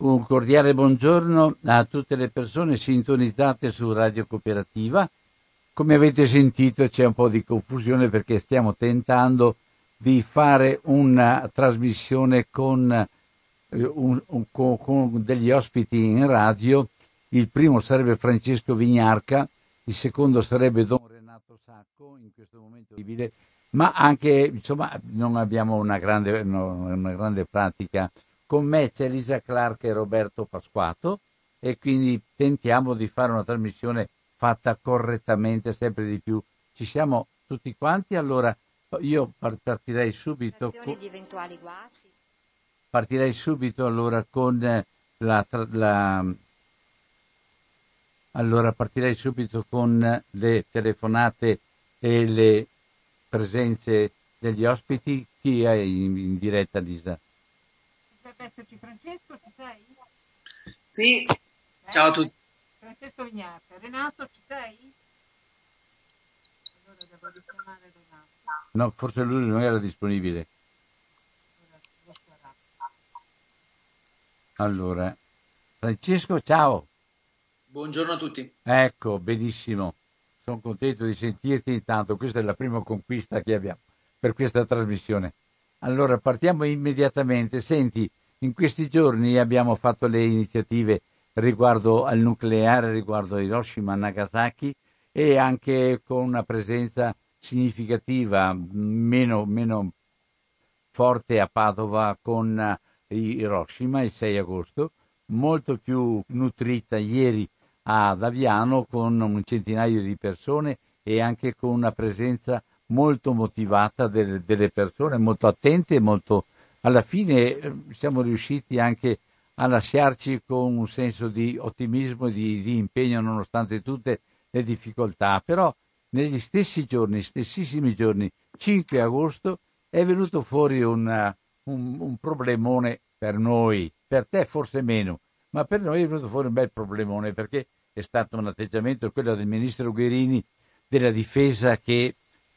un cordiale buongiorno a tutte le persone sintonizzate su Radio Cooperativa. Come avete sentito c'è un po' di confusione perché stiamo tentando di fare una trasmissione con, eh, un, un, con, degli ospiti in radio. Il primo sarebbe Francesco Vignarca, il secondo sarebbe Don Renato Sacco, in questo momento visibile, ma anche, insomma, non abbiamo una grande, una grande pratica. Con me c'è Lisa Clark e Roberto Pasquato e quindi tentiamo di fare una trasmissione fatta correttamente sempre di più. Ci siamo tutti quanti, allora io partirei subito. Con... di eventuali guasti. Partirei subito allora con la, la, allora partirei subito con le telefonate e le presenze degli ospiti. Chi è in, in diretta, Lisa? Dovrebbe esserci Francesco, ci sei? Sì, eh? ciao a tutti. Francesco Vignata. Renato, ci sei? Allora devo richiamare Renato. No, forse lui non era disponibile. Allora, Francesco, ciao. Buongiorno a tutti. Ecco, benissimo. Sono contento di sentirti intanto. Questa è la prima conquista che abbiamo per questa trasmissione. Allora, partiamo immediatamente. Senti, in questi giorni abbiamo fatto le iniziative riguardo al nucleare, riguardo a Hiroshima Nagasaki e anche con una presenza significativa, meno, meno forte a Padova con Hiroshima il 6 agosto, molto più nutrita ieri ad Aviano con un centinaio di persone e anche con una presenza molto motivata delle, delle persone, molto attente e molto... Alla fine eh, siamo riusciti anche a lasciarci con un senso di ottimismo e di, di impegno nonostante tutte le difficoltà, però negli stessi giorni, stessissimi giorni, 5 agosto, è venuto fuori una, un, un problemone per noi, per te forse meno, ma per noi è venuto fuori un bel problemone perché è stato un atteggiamento, quello del ministro Guerini, della difesa che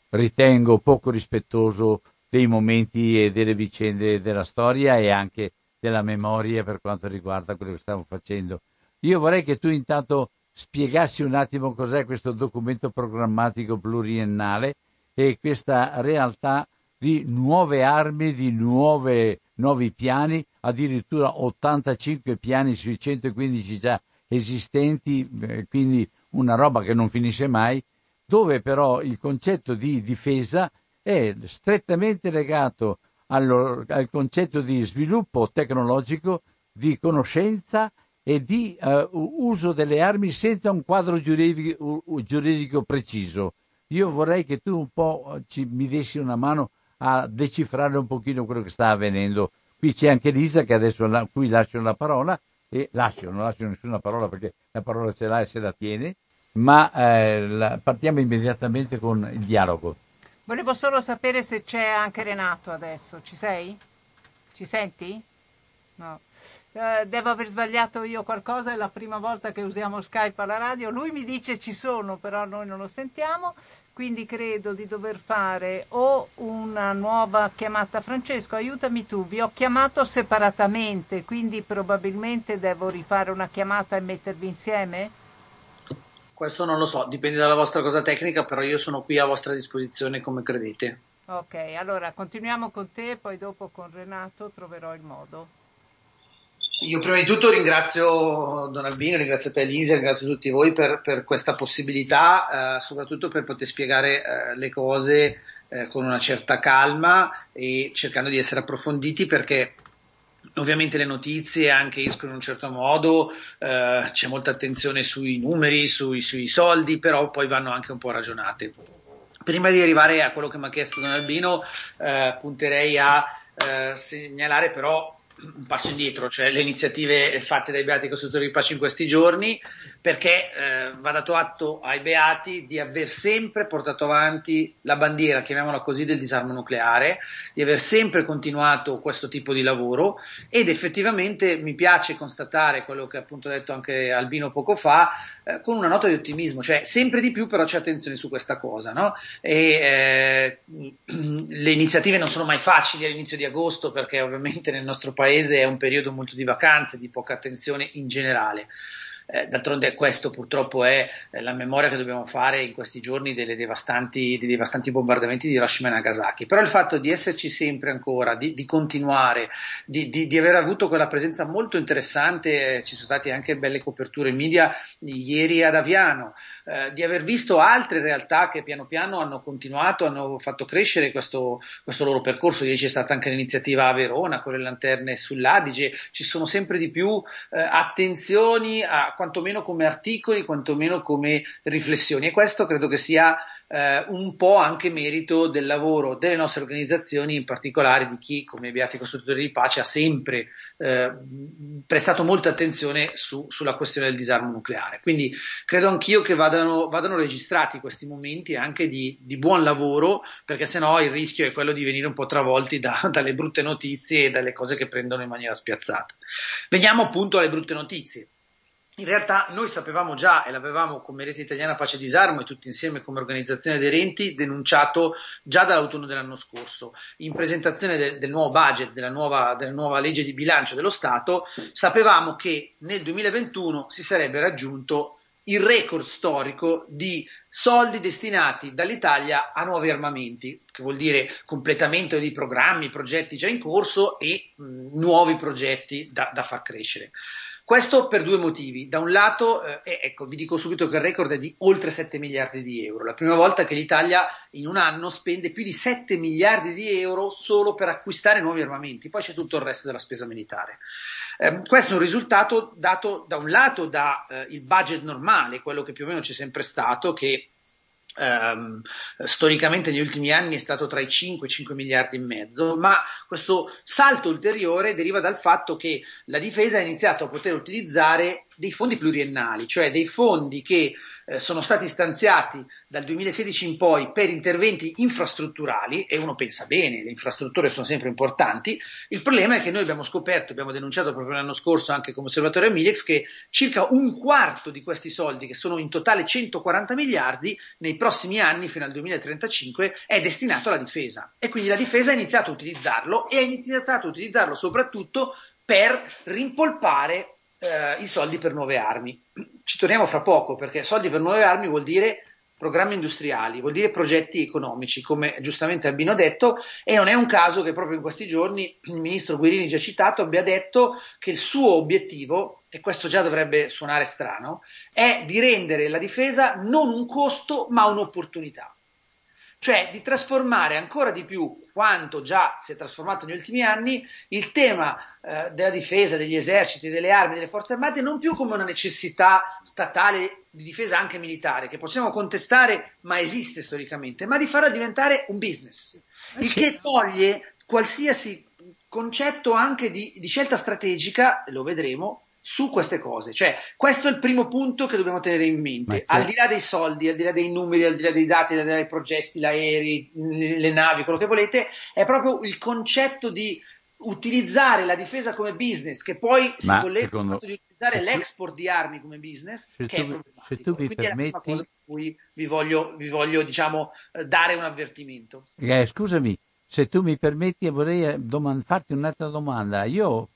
ritengo poco rispettoso dei momenti e delle vicende della storia e anche della memoria per quanto riguarda quello che stiamo facendo. Io vorrei che tu intanto spiegassi un attimo cos'è questo documento programmatico pluriennale e questa realtà di nuove armi, di nuove, nuovi piani, addirittura 85 piani sui 115 già esistenti, eh, quindi una roba che non finisce mai, dove però il concetto di difesa è strettamente legato allo, al concetto di sviluppo tecnologico, di conoscenza e di uh, uso delle armi senza un quadro giuridico, giuridico, preciso. Io vorrei che tu un po' ci, mi dessi una mano a decifrare un pochino quello che sta avvenendo. Qui c'è anche Lisa che adesso la, qui lascio la parola e lascio, non lascio nessuna parola perché la parola ce l'ha e se la tiene, ma eh, la, partiamo immediatamente con il dialogo. Volevo solo sapere se c'è anche Renato adesso, ci sei? Ci senti? No. Eh, devo aver sbagliato io qualcosa, è la prima volta che usiamo Skype alla radio, lui mi dice ci sono, però noi non lo sentiamo, quindi credo di dover fare o una nuova chiamata. Francesco, aiutami tu, vi ho chiamato separatamente, quindi probabilmente devo rifare una chiamata e mettervi insieme? Questo non lo so, dipende dalla vostra cosa tecnica, però io sono qui a vostra disposizione come credete. Ok, allora continuiamo con te, poi dopo con Renato troverò il modo. Io prima di tutto ringrazio Don Albino, ringrazio te Elisa, ringrazio tutti voi per, per questa possibilità, eh, soprattutto per poter spiegare eh, le cose eh, con una certa calma e cercando di essere approfonditi perché ovviamente le notizie anche escono in un certo modo, eh, c'è molta attenzione sui numeri, sui, sui soldi, però poi vanno anche un po' ragionate. Prima di arrivare a quello che mi ha chiesto Don Albino, eh, punterei a eh, segnalare però un passo indietro, cioè le iniziative fatte dai beati costruttori di pace in questi giorni, perché eh, va dato atto ai beati di aver sempre portato avanti la bandiera, chiamiamola così, del disarmo nucleare, di aver sempre continuato questo tipo di lavoro ed effettivamente mi piace constatare quello che appunto ha detto anche Albino poco fa, eh, con una nota di ottimismo, cioè sempre di più però c'è attenzione su questa cosa, no? E eh, le iniziative non sono mai facili all'inizio di agosto perché ovviamente nel nostro paese è un periodo molto di vacanze, di poca attenzione in generale. Eh, d'altronde questo purtroppo è eh, la memoria che dobbiamo fare in questi giorni devastanti, dei devastanti bombardamenti di Hiroshima e Nagasaki. Però il fatto di esserci sempre ancora, di, di continuare, di, di, di, aver avuto quella presenza molto interessante, eh, ci sono state anche belle coperture media ieri ad Aviano, eh, di aver visto altre realtà che piano piano hanno continuato, hanno fatto crescere questo, questo loro percorso. Ieri c'è stata anche l'iniziativa a Verona con le lanterne sull'Adige, ci sono sempre di più eh, attenzioni a quantomeno come articoli, quantomeno come riflessioni e questo credo che sia eh, un po' anche merito del lavoro delle nostre organizzazioni, in particolare di chi come Beati Costruttori di Pace ha sempre eh, prestato molta attenzione su, sulla questione del disarmo nucleare. Quindi credo anch'io che vadano, vadano registrati questi momenti anche di, di buon lavoro, perché sennò il rischio è quello di venire un po' travolti da, dalle brutte notizie e dalle cose che prendono in maniera spiazzata. Veniamo appunto alle brutte notizie in realtà noi sapevamo già e l'avevamo come rete italiana Pace e Disarmo e tutti insieme come organizzazione aderenti denunciato già dall'autunno dell'anno scorso. In presentazione del, del nuovo budget, della nuova, della nuova, legge di bilancio dello Stato, sapevamo che nel 2021 si sarebbe raggiunto il record storico di soldi destinati dall'Italia a nuovi armamenti, che vuol dire completamento di programmi, progetti già in corso e mh, nuovi progetti da, da far crescere. Questo per due motivi. Da un lato, eh, ecco, vi dico subito che il record è di oltre 7 miliardi di euro. La prima volta che l'Italia in un anno spende più di 7 miliardi di euro solo per acquistare nuovi armamenti. Poi c'è tutto il resto della spesa militare. Eh, questo è un risultato dato da un lato dal eh, budget normale, quello che più o meno c'è sempre stato, che Um, storicamente negli ultimi anni è stato tra i 5 e i 5 miliardi e mezzo, ma questo salto ulteriore deriva dal fatto che la difesa ha iniziato a poter utilizzare dei fondi pluriennali, cioè dei fondi che eh, sono stati stanziati dal 2016 in poi per interventi infrastrutturali e uno pensa bene, le infrastrutture sono sempre importanti, il problema è che noi abbiamo scoperto, abbiamo denunciato proprio l'anno scorso anche come osservatorio Milex che circa un quarto di questi soldi, che sono in totale 140 miliardi, nei prossimi anni fino al 2035 è destinato alla difesa. E quindi la difesa ha iniziato a utilizzarlo e ha iniziato a utilizzarlo soprattutto per rimpolpare eh, i soldi per nuove armi. Ci torniamo fra poco perché soldi per nuove armi vuol dire programmi industriali, vuol dire progetti economici, come giustamente Albino ha detto, e non è un caso che proprio in questi giorni il ministro Guirini, già citato, abbia detto che il suo obiettivo, e questo già dovrebbe suonare strano, è di rendere la difesa non un costo ma un'opportunità cioè di trasformare ancora di più quanto già si è trasformato negli ultimi anni il tema eh, della difesa, degli eserciti, delle armi, delle forze armate non più come una necessità statale di difesa anche militare, che possiamo contestare ma esiste storicamente, ma di farla diventare un business, il che toglie qualsiasi concetto anche di, di scelta strategica, lo vedremo, su queste cose. Cioè, questo è il primo punto che dobbiamo tenere in mente. Al di là dei soldi, al di là dei numeri, al di là dei dati, al di là dei progetti, gli aerei, le navi, quello che volete, è proprio il concetto di utilizzare la difesa come business, che poi si collega secondo... di utilizzare l'export di armi come business, se che tu, se tu mi permetti... è cosa per cui vi voglio, vi voglio diciamo, eh, dare un avvertimento. Eh, scusami, se tu mi permetti vorrei eh, domand- farti un'altra domanda. Io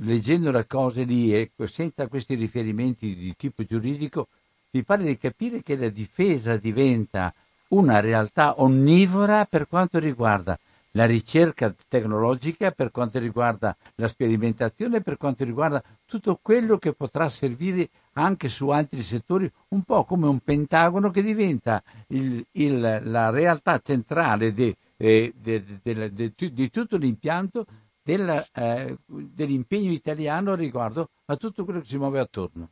leggendo le cose lì e senza questi riferimenti di tipo giuridico, mi pare di capire che la difesa diventa una realtà onnivora per quanto riguarda la ricerca tecnologica, per quanto riguarda la sperimentazione, per quanto riguarda tutto quello che potrà servire anche su altri settori, un po' come un pentagono che diventa il, il, la realtà centrale eh, di tutto l'impianto del, eh, dell'impegno italiano riguardo a tutto quello che si muove attorno.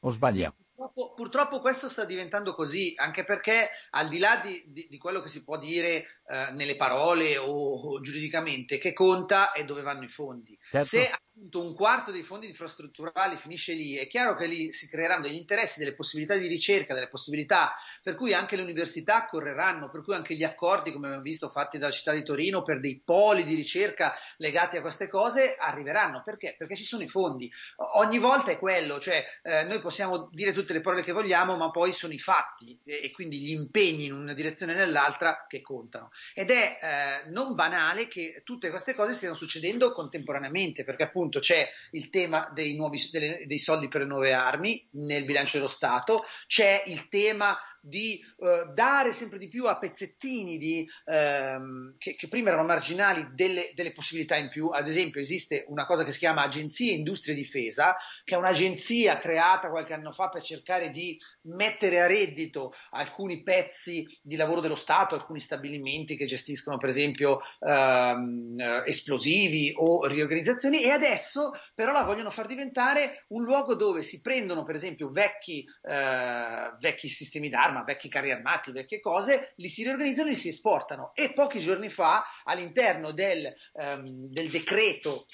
O sbagliamo? Sì, purtroppo, purtroppo, questo sta diventando così, anche perché al di là di, di, di quello che si può dire eh, nelle parole o, o, giuridicamente, che conta è dove vanno i fondi. Certo. Se un quarto dei fondi infrastrutturali finisce lì, è chiaro che lì si creeranno degli interessi, delle possibilità di ricerca, delle possibilità per cui anche le università correranno, per cui anche gli accordi, come abbiamo visto, fatti dalla città di Torino per dei poli di ricerca legati a queste cose arriveranno. Perché? Perché ci sono i fondi. Ogni volta è quello, cioè eh, noi possiamo dire tutte le parole che vogliamo, ma poi sono i fatti e, e quindi gli impegni in una direzione e nell'altra che contano. Ed è eh, non banale che tutte queste cose stiano succedendo contemporaneamente, perché appunto appunto c'è il tema dei, nuovi, delle, dei soldi per le nuove armi nel bilancio dello Stato, c'è il tema di eh, dare sempre di più a pezzettini di, ehm, che, che, prima erano marginali delle, delle, possibilità in più. Ad esempio, esiste una cosa che si chiama Agenzia Industria Difesa, che è un'agenzia creata qualche anno fa per cercare di mettere a reddito alcuni pezzi di lavoro dello Stato, alcuni stabilimenti che gestiscono, per esempio, ehm, esplosivi o riorganizzazioni, e adesso però la vogliono far diventare un luogo dove si prendono, per esempio, vecchi, eh, vecchi sistemi d'arma arma, vecchi carri armati, vecchie cose, li si riorganizzano e li si esportano. E pochi giorni fa, all'interno del, um, del decreto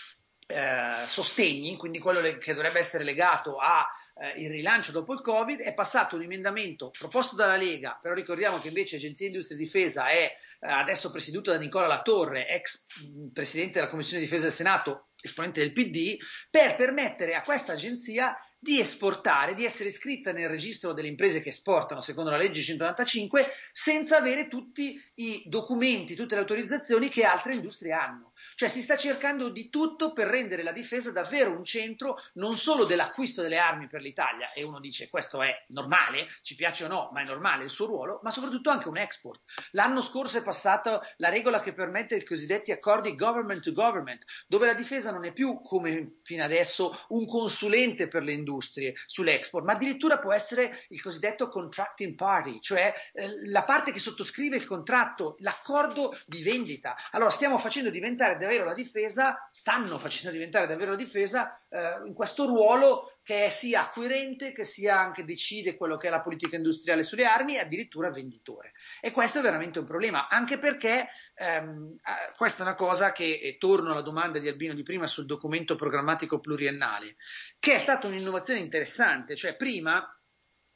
eh, sostegni, quindi quello che dovrebbe essere legato al eh, rilancio dopo il Covid, è passato un emendamento proposto dalla Lega, però ricordiamo che invece Agenzia Industria e Difesa è eh, adesso presieduta da Nicola Latorre, ex mm, presidente della Commissione Difesa del Senato, esponente del PD, per permettere a questa agenzia di esportare, di essere iscritta nel registro delle imprese che esportano secondo la legge 195 senza avere tutti i documenti, tutte le autorizzazioni che altre industrie hanno. Cioè si sta cercando di tutto per rendere la difesa davvero un centro non solo dell'acquisto delle armi per l'Italia, e uno dice questo è normale, ci piace o no, ma è normale il suo ruolo, ma soprattutto anche un export. L'anno scorso è passata la regola che permette i cosiddetti accordi government to government, dove la difesa non è più come fino adesso un consulente per le industrie sull'export, ma addirittura può essere il cosiddetto contracting party, cioè eh, la parte che sottoscrive il contratto, l'accordo di vendita. Allora stiamo facendo diventare davvero la difesa, stanno facendo diventare davvero la difesa eh, in questo ruolo che sia acquirente che sia anche decide quello che è la politica industriale sulle armi e addirittura venditore. E questo è veramente un problema, anche perché ehm, eh, questa è una cosa che, torno alla domanda di Albino di prima sul documento programmatico pluriennale, che è stata un'innovazione interessante, cioè prima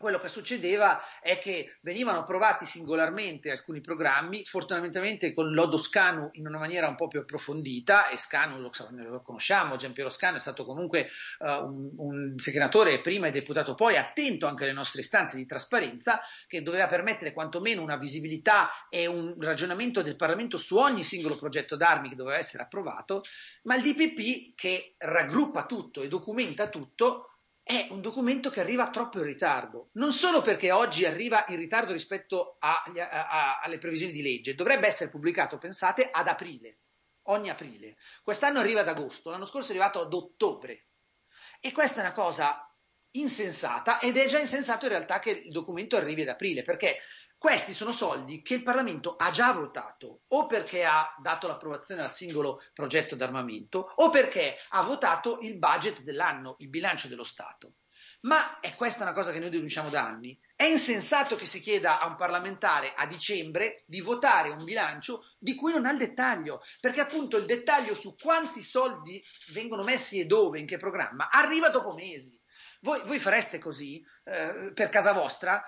quello che succedeva è che venivano approvati singolarmente alcuni programmi, fortunatamente con Lodo Scanu in una maniera un po' più approfondita, e Scanu lo, lo conosciamo, Giampiero Scanu è stato comunque uh, un, un, senatore prima e deputato poi, attento anche alle nostre istanze di trasparenza, che doveva permettere quantomeno una visibilità e un ragionamento del Parlamento su ogni singolo progetto d'armi che doveva essere approvato, ma il DPP che raggruppa tutto e documenta tutto, è un documento che arriva troppo in ritardo, non solo perché oggi arriva in ritardo rispetto a, a, a, alle previsioni di legge, dovrebbe essere pubblicato, pensate, ad aprile, ogni aprile. Quest'anno arriva ad agosto, l'anno scorso è arrivato ad ottobre. E questa è una cosa insensata ed è già insensato in realtà che il documento arrivi ad aprile, perché questi sono soldi che il Parlamento ha già votato, o perché ha dato l'approvazione al singolo progetto d'armamento, o perché ha votato il budget dell'anno, il bilancio dello Stato. Ma è questa una cosa che noi denunciamo da anni. È insensato che si chieda a un parlamentare a dicembre di votare un bilancio di cui non ha il dettaglio, perché appunto il dettaglio su quanti soldi vengono messi e dove, in che programma, arriva dopo mesi. Voi, voi fareste così eh, per casa vostra?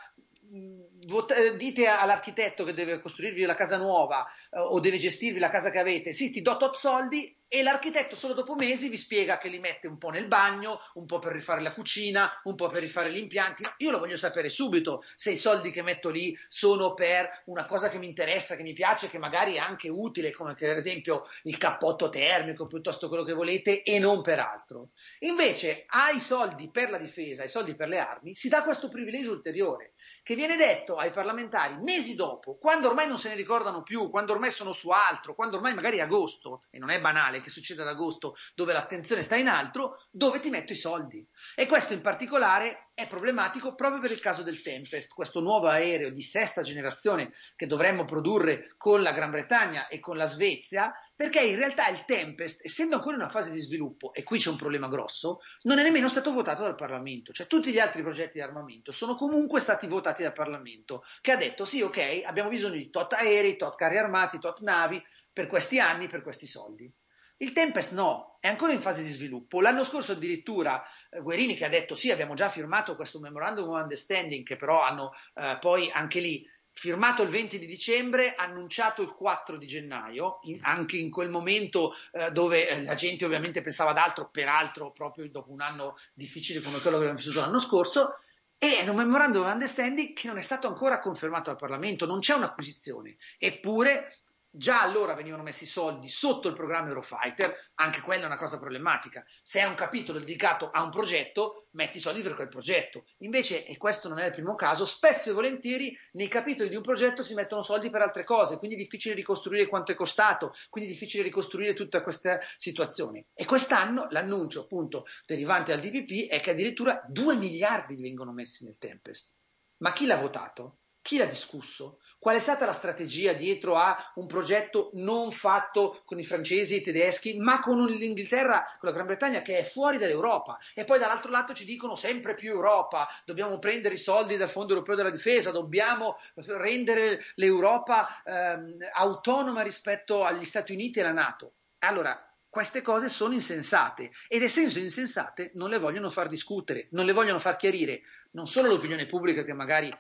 Eh, dite all'architetto che deve costruirvi la casa nuova eh, o deve gestirvi la casa che avete, sì, ti do tot soldi e l'architetto solo dopo mesi vi spiega che li mette un po' nel bagno, un po' per rifare la cucina, un po' per rifare gli impianti. Io lo voglio sapere subito se i soldi che metto lì sono per una cosa che mi interessa, che mi piace, che magari è anche utile, come per esempio il cappotto termico, piuttosto quello che volete, e non per altro. Invece ai soldi per la difesa, ai soldi per le armi, si dà questo privilegio ulteriore, che viene detto ai parlamentari mesi dopo, quando ormai non se ne ricordano più, quando ormai sono su altro, quando ormai magari è agosto, e non è banale che succede ad agosto dove l'attenzione sta in altro, dove ti metto i soldi. E questo in particolare è problematico proprio per il caso del Tempest, questo nuovo aereo di sesta generazione che dovremmo produrre con la Gran Bretagna e con la Svezia, perché in realtà il Tempest, essendo ancora in una fase di sviluppo, e qui c'è un problema grosso, non è nemmeno stato votato dal Parlamento, cioè tutti gli altri progetti di armamento sono comunque stati votati dal Parlamento, che ha detto sì, ok, abbiamo bisogno di tot aerei, tot carri armati, tot navi per questi anni, per questi soldi. Il Tempest no, è ancora in fase di sviluppo. L'anno scorso addirittura eh, Guerini che ha detto sì, abbiamo già firmato questo memorandum of understanding che però hanno eh, poi anche lì firmato il 20 di dicembre, annunciato il 4 di gennaio, in, anche in quel momento eh, dove eh, la gente ovviamente pensava ad altro, peraltro proprio dopo un anno difficile come quello che abbiamo vissuto l'anno scorso, e è un memorandum of understanding che non è stato ancora confermato dal Parlamento, non c'è un'acquisizione, eppure Già allora venivano messi soldi sotto il programma Eurofighter, anche quella è una cosa problematica. Se è un capitolo dedicato a un progetto, metti soldi per quel progetto. Invece, e questo non è il primo caso, spesso e volentieri nei capitoli di un progetto si mettono soldi per altre cose, quindi è difficile ricostruire quanto è costato, quindi è difficile ricostruire tutta questa situazione. E quest'anno l'annuncio appunto derivante dal DPP è che addirittura 2 miliardi vengono messi nel Tempest. Ma chi l'ha votato? Chi l'ha discusso? Qual è stata la strategia dietro a un progetto non fatto con i francesi e i tedeschi, ma con l'Inghilterra, con la Gran Bretagna che è fuori dall'Europa? E poi dall'altro lato ci dicono sempre più Europa, dobbiamo prendere i soldi dal Fondo Europeo della Difesa, dobbiamo rendere l'Europa ehm, autonoma rispetto agli Stati Uniti e alla Nato. Allora, queste cose sono insensate ed essendo insensate non le vogliono far discutere, non le vogliono far chiarire non solo l'opinione pubblica che magari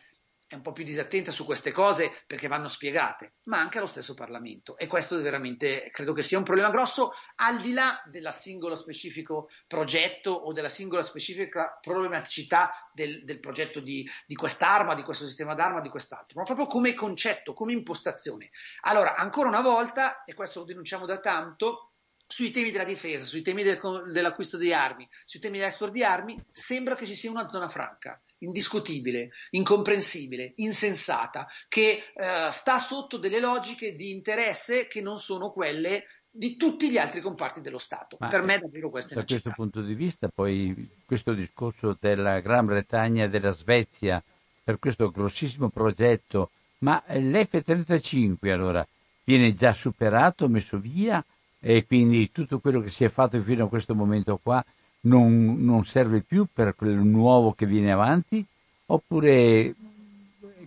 è un po' più disattenta su queste cose perché vanno spiegate, ma anche allo stesso Parlamento. E questo veramente credo che sia un problema grosso, al di là del singolo specifico progetto o della singola specifica problematicità del, del progetto di, di, quest'arma, di questo sistema d'arma, di quest'altro, ma proprio come concetto, come impostazione. Allora, ancora una volta, e questo lo denunciamo da tanto, sui temi della difesa, sui temi del, dell'acquisto di armi, sui temi dell'export di armi, sembra che ci sia una zona franca indiscutibile, incomprensibile, insensata, che eh, sta sotto delle logiche di interesse che non sono quelle di tutti gli altri comparti dello Stato. Ma per me davvero questo è Da questo punto di vista, poi questo discorso della Gran Bretagna e della Svezia per questo grossissimo progetto, ma l'F-35 allora viene già superato, messo via e quindi tutto quello che si è fatto fino a questo momento qua non, non serve più per quel nuovo che viene avanti? Oppure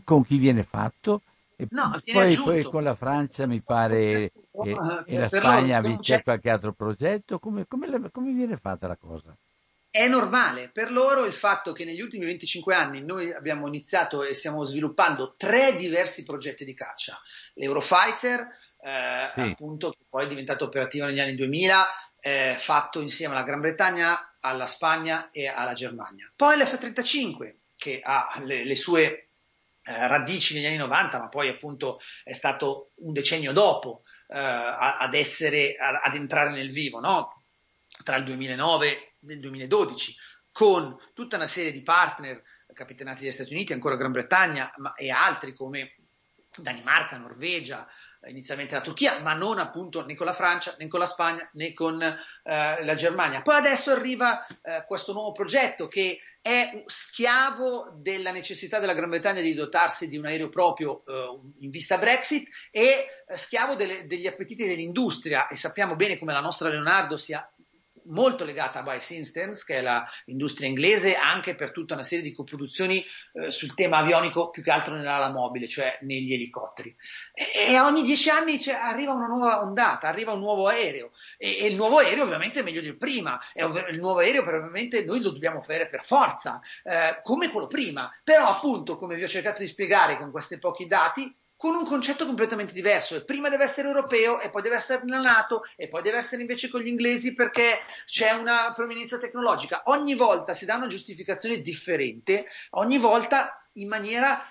con chi viene fatto? E no, poi, poi, con la Francia mi pare e, e la Spagna c'è qualche altro progetto? Come, come, come viene fatta la cosa? È normale per loro il fatto che negli ultimi 25 anni noi abbiamo iniziato e stiamo sviluppando tre diversi progetti di caccia. L'Eurofighter, eh, sì. appunto, che poi è diventato operativo negli anni 2000, eh, fatto insieme alla Gran Bretagna, alla Spagna e alla Germania. Poi l'F-35 che ha le, le sue eh, radici negli anni 90, ma poi appunto è stato un decennio dopo eh, ad essere, ad entrare nel vivo, no? tra il 2009 e il 2012, con tutta una serie di partner capitanati dagli Stati Uniti, ancora Gran Bretagna, ma, e altri come Danimarca, Norvegia, inizialmente la Turchia, ma non appunto né con la Francia, né con la Spagna, né con eh, la Germania. Poi adesso arriva eh, questo nuovo progetto che è schiavo della necessità della Gran Bretagna di dotarsi di un aereo proprio eh, in vista Brexit e eh, schiavo delle, degli appetiti dell'industria e sappiamo bene come la nostra Leonardo sia molto legata a Buy Systems, che è l'industria inglese, anche per tutta una serie di coproduzioni eh, sul tema avionico, più che altro nell'ala mobile, cioè negli elicotteri. E, e ogni dieci anni cioè, arriva una nuova ondata, arriva un nuovo aereo. E, e, il nuovo aereo ovviamente è meglio del prima, è il nuovo aereo probabilmente noi lo dobbiamo fare per forza, eh, come quello prima. Però appunto, come vi ho cercato di spiegare con questi pochi dati, con un concetto completamente diverso. Prima deve essere europeo e poi deve essere nella Nato e poi deve essere invece con gli inglesi perché c'è una provenienza tecnologica. Ogni volta si dà una giustificazione differente, ogni volta in maniera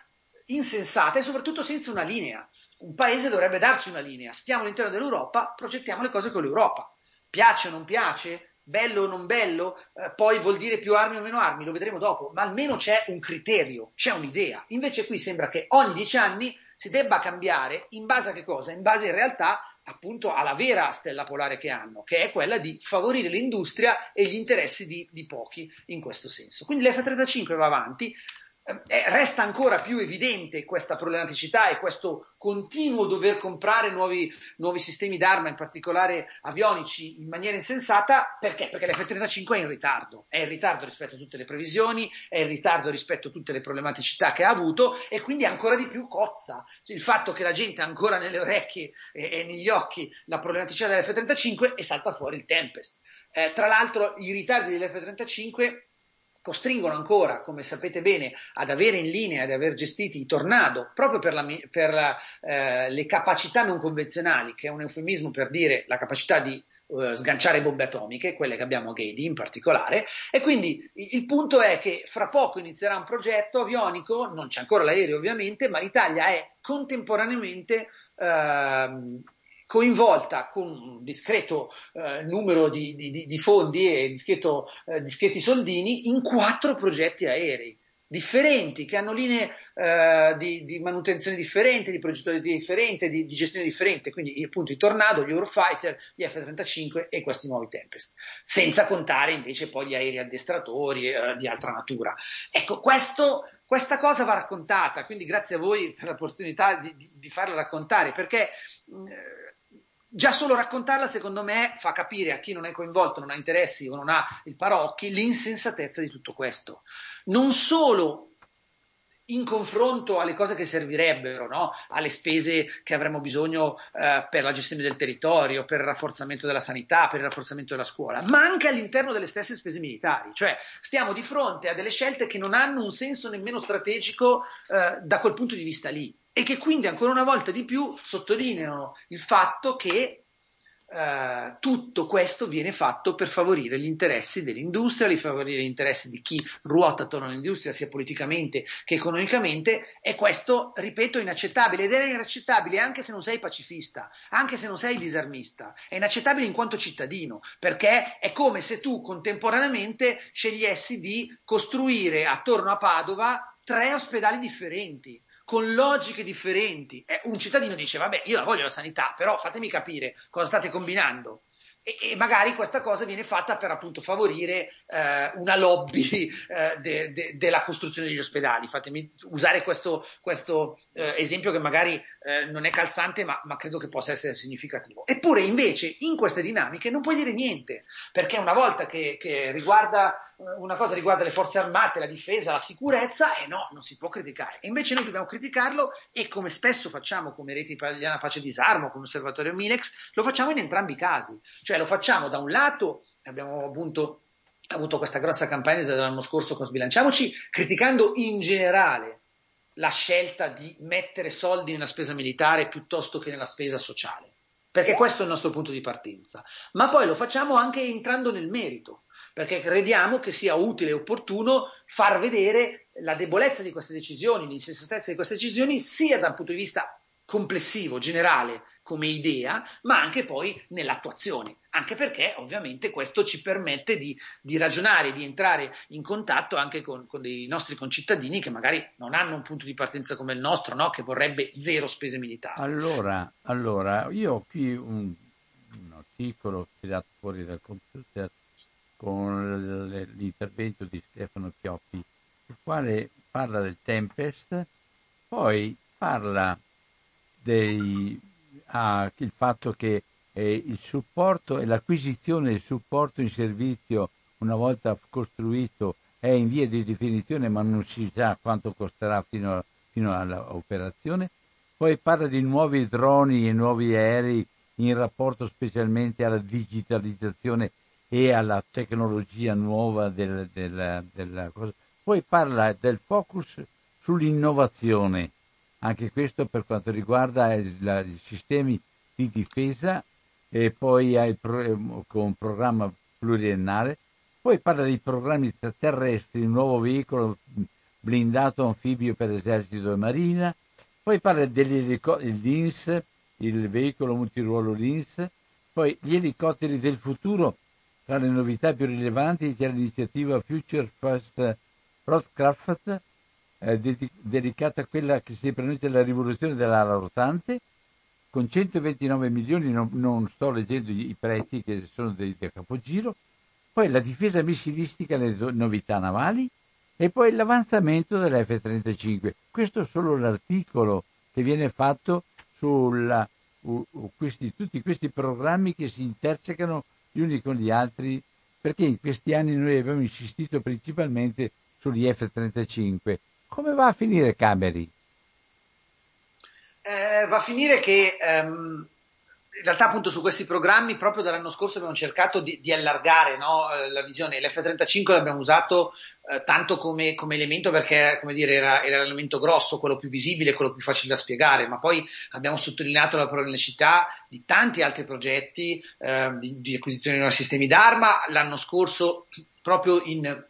insensata e soprattutto senza una linea. Un paese dovrebbe darsi una linea. Stiamo all'interno dell'Europa, progettiamo le cose con l'Europa. Piace o non piace? bello o non bello, eh, poi vuol dire più armi o meno armi, lo vedremo dopo, ma almeno c'è un criterio, c'è un'idea. Invece qui sembra che ogni dieci anni si debba cambiare in base a che cosa? In base in realtà appunto alla vera stella polare che hanno, che è quella di favorire l'industria e gli interessi di, di pochi in questo senso. Quindi l'F-35 va avanti, resta ancora più evidente questa problematicità e questo continuo dover comprare nuovi, nuovi, sistemi d'arma, in particolare avionici, in maniera insensata, perché? Perché l'F-35 è in ritardo, è in ritardo rispetto a tutte le previsioni, è in ritardo rispetto a tutte le problematicità che ha avuto e quindi ancora di più cozza. Il fatto che la gente ha ancora nelle orecchie e, e negli occhi la problematicità dell'F-35 e salta fuori il Tempest. Eh, tra l'altro i ritardi dell'F-35 costringono ancora, come sapete bene, ad avere in linea, ad aver gestiti i tornado proprio per, la, per eh, le capacità non convenzionali, che è un eufemismo per dire la capacità di uh, sganciare bombe atomiche, quelle che abbiamo a Gedi in particolare, e quindi il, punto è che fra poco inizierà un progetto avionico, non c'è ancora l'aereo ovviamente, ma l'Italia è contemporaneamente uh, coinvolta con un discreto eh, numero di, di, di, fondi e discreto, eh, discreti soldini in quattro progetti aerei differenti, che hanno linee eh, di, di, manutenzione differenti, di progettualità differente, di, di, gestione differente, quindi appunto i Tornado, gli Eurofighter, gli F-35 e questi nuovi Tempest, senza contare invece poi gli aerei addestratori eh, di altra natura. Ecco, questo, questa cosa va raccontata, quindi grazie a voi per l'opportunità di, di farla raccontare, perché mh, Già solo raccontarla, secondo me, fa capire a chi non è coinvolto, non ha interessi o non ha il parocchi l'insensatezza di tutto questo. Non solo in confronto alle cose che servirebbero, no? alle spese che avremmo bisogno eh, per la gestione del territorio, per il rafforzamento della sanità, per il rafforzamento della scuola, ma anche all'interno delle stesse spese militari. Cioè stiamo di fronte a delle scelte che non hanno un senso nemmeno strategico eh, da quel punto di vista lì e che quindi ancora una volta di più sottolineano il fatto che eh, tutto questo viene fatto per favorire gli interessi dell'industria, per favorire gli interessi di chi ruota attorno all'industria sia politicamente che economicamente e questo, ripeto, è inaccettabile ed è inaccettabile anche se non sei pacifista, anche se non sei disarmista, è inaccettabile in quanto cittadino, perché è come se tu contemporaneamente scegliessi di costruire attorno a Padova tre ospedali differenti con logiche differenti. Eh, un cittadino dice, vabbè, io la voglio la sanità, però fatemi capire cosa state combinando e, e, magari questa cosa viene fatta per appunto favorire eh, una lobby eh, de, de, della costruzione degli ospedali. Fatemi usare questo, questo eh, esempio che magari eh, non è calzante, ma, ma, credo che possa essere significativo. Eppure, invece, in queste dinamiche non puoi dire niente, perché una volta che, che riguarda una cosa riguarda le forze armate, la difesa, la sicurezza, e eh no, non si può criticare. E invece noi dobbiamo criticarlo e come spesso facciamo come Rete Italiana Pace Disarmo, come Osservatorio Minex, lo facciamo in entrambi i casi. Cioè lo facciamo da un lato, abbiamo appunto avuto questa grossa campagna dell'anno scorso con Sbilanciamoci, criticando in generale la scelta di mettere soldi nella spesa militare piuttosto che nella spesa sociale, perché questo è il nostro punto di partenza. Ma poi lo facciamo anche entrando nel merito, perché crediamo che sia utile e opportuno far vedere la debolezza di queste decisioni, l'insensatezza di queste decisioni, sia dal punto di vista complessivo, generale, come idea, ma anche poi nell'attuazione, anche perché ovviamente questo ci permette di, di ragionare, di entrare in contatto anche con, con, dei nostri concittadini che magari non hanno un punto di partenza come il nostro, no? che vorrebbe zero spese militari. Allora, allora io ho qui un, un articolo tirato fuori dal computer con l'intervento di Stefano Chioppi, il quale parla del Tempest, poi parla ha il fatto che eh, il supporto e l'acquisizione del supporto in servizio una volta costruito è in via di definizione ma non si sa quanto costerà fino, fino all'operazione. Poi parla di nuovi droni e nuovi aerei in rapporto specialmente alla digitalizzazione e alla tecnologia nuova del, del, della cosa. Poi parla del focus sull'innovazione. Anche questo per quanto riguarda i sistemi di difesa e poi pro, con programma pluriennale, poi parla dei programmi terrestri, un nuovo veicolo blindato anfibio per esercito e marina, poi parla degli l'INS, il veicolo multiruolo LINS, poi gli elicotteri del futuro, tra le novità più rilevanti c'è l'iniziativa Future First Roadcraft, eh, dedicata a quella che si pronuncia la rivoluzione dell'ala rotante, con 129 milioni, non, non sto leggendo i prezzi che sono dei, del capogiro, poi la difesa missilistica, le novità navali, e poi l'avanzamento dell'F-35. Questo è solo l'articolo che viene fatto su tutti questi programmi che si intersecano gli uni con gli altri, perché in questi anni noi abbiamo insistito principalmente sugli F-35. Come va a finire Cameri? Eh, va a finire che um, in realtà appunto su questi programmi proprio dall'anno scorso abbiamo cercato di, di allargare no, eh, la visione. L'F-35 l'abbiamo usato eh, tanto come, come, elemento perché come dire, era, era, l'elemento grosso, quello più visibile, quello più facile da spiegare, ma poi abbiamo sottolineato la necessità di tanti altri progetti eh, di, di acquisizione di nuovi sistemi d'arma. L'anno scorso proprio in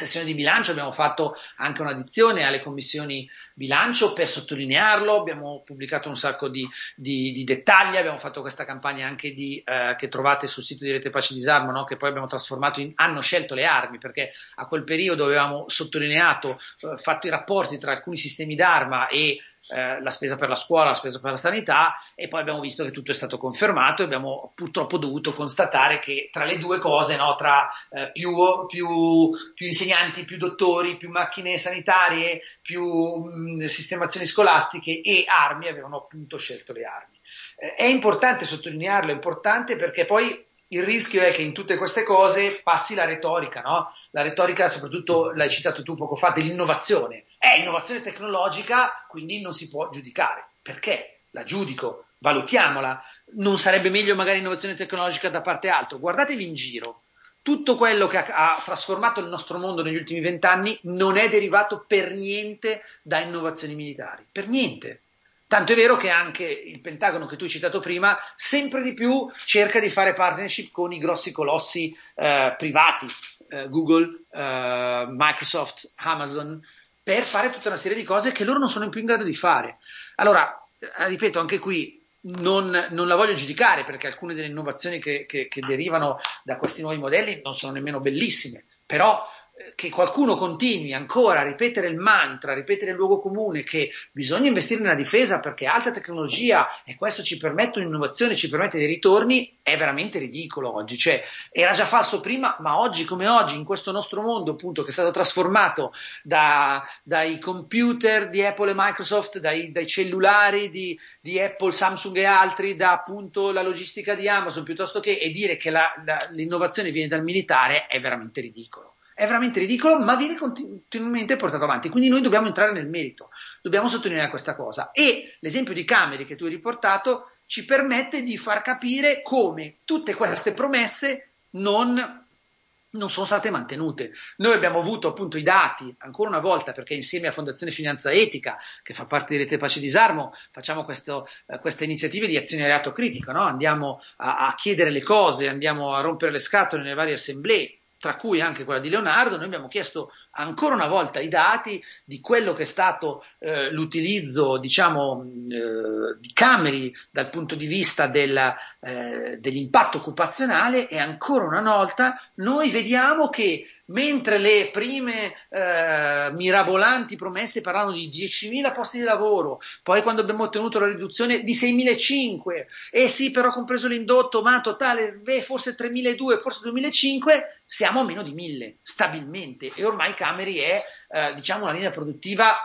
sessione di bilancio abbiamo fatto anche un'addizione alle commissioni bilancio per sottolinearlo, abbiamo pubblicato un sacco di, di, di dettagli, abbiamo fatto questa campagna anche di, eh, che trovate sul sito di Rete Pace Disarmo, no? che poi abbiamo trasformato in hanno scelto le armi, perché a quel periodo avevamo sottolineato, eh, fatto i rapporti tra alcuni sistemi d'arma e eh, la spesa per la scuola, la spesa per la sanità e poi abbiamo visto che tutto è stato confermato e abbiamo purtroppo dovuto constatare che tra le due cose, no, tra eh, più, più, più, insegnanti, più dottori, più macchine sanitarie, più mh, sistemazioni scolastiche e armi, avevano appunto scelto le armi. Eh, è importante sottolinearlo, è importante perché poi il rischio è che in tutte queste cose passi la retorica, no? La retorica, soprattutto l'hai citato tu poco fa, dell'innovazione. È innovazione tecnologica, quindi non si può giudicare. Perché? La giudico, valutiamola. Non sarebbe meglio magari innovazione tecnologica da parte altro? Guardatevi in giro. Tutto quello che ha, ha trasformato il nostro mondo negli ultimi vent'anni non è derivato per niente da innovazioni militari. Per niente Tanto è vero che anche il Pentagono che tu hai citato prima sempre di più cerca di fare partnership con i grossi colossi eh, privati, eh, Google, eh, Microsoft, Amazon, per fare tutta una serie di cose che loro non sono più in grado di fare. Allora, eh, ripeto, anche qui non, non, la voglio giudicare perché alcune delle innovazioni che, che, che derivano da questi nuovi modelli non sono nemmeno bellissime, però che qualcuno continui ancora a ripetere il mantra, a ripetere il luogo comune che bisogna investire nella difesa perché alta tecnologia e questo ci permette un'innovazione, ci permette dei ritorni, è veramente ridicolo oggi. Cioè, era già falso prima, ma oggi come oggi, in questo nostro mondo appunto che è stato trasformato da, dai computer di Apple e Microsoft, dai, dai cellulari di, di, Apple, Samsung e altri, da appunto la logistica di Amazon, piuttosto che e dire che la, la, l'innovazione viene dal militare è veramente ridicolo è veramente ridicolo, ma viene continuamente portato avanti. Quindi noi dobbiamo entrare nel merito, dobbiamo sottolineare questa cosa. E l'esempio di Cameri che tu hai riportato ci permette di far capire come tutte queste promesse non, non sono state mantenute. Noi abbiamo avuto appunto i dati, ancora una volta, perché insieme a Fondazione Finanza Etica, che fa parte di Rete Pace Disarmo, facciamo questo, eh, queste iniziative di azione reato critico, no? andiamo a, a chiedere le cose, andiamo a rompere le scatole nelle varie assemblee, tra cui anche quella di Leonardo, noi abbiamo chiesto ancora una volta i dati di quello che è stato eh, l'utilizzo diciamo, eh, di Cameri dal punto di vista della, eh, dell'impatto occupazionale e ancora una volta noi vediamo che mentre le prime eh, mirabolanti promesse parlavano di 10.000 posti di lavoro, poi quando abbiamo ottenuto la riduzione di 6.500, e sì però compreso l'indotto, ma totale beh, forse 3.200, forse 2.500, siamo a meno di 1.000 stabilmente e ormai Cameri è eh, diciamo una linea produttiva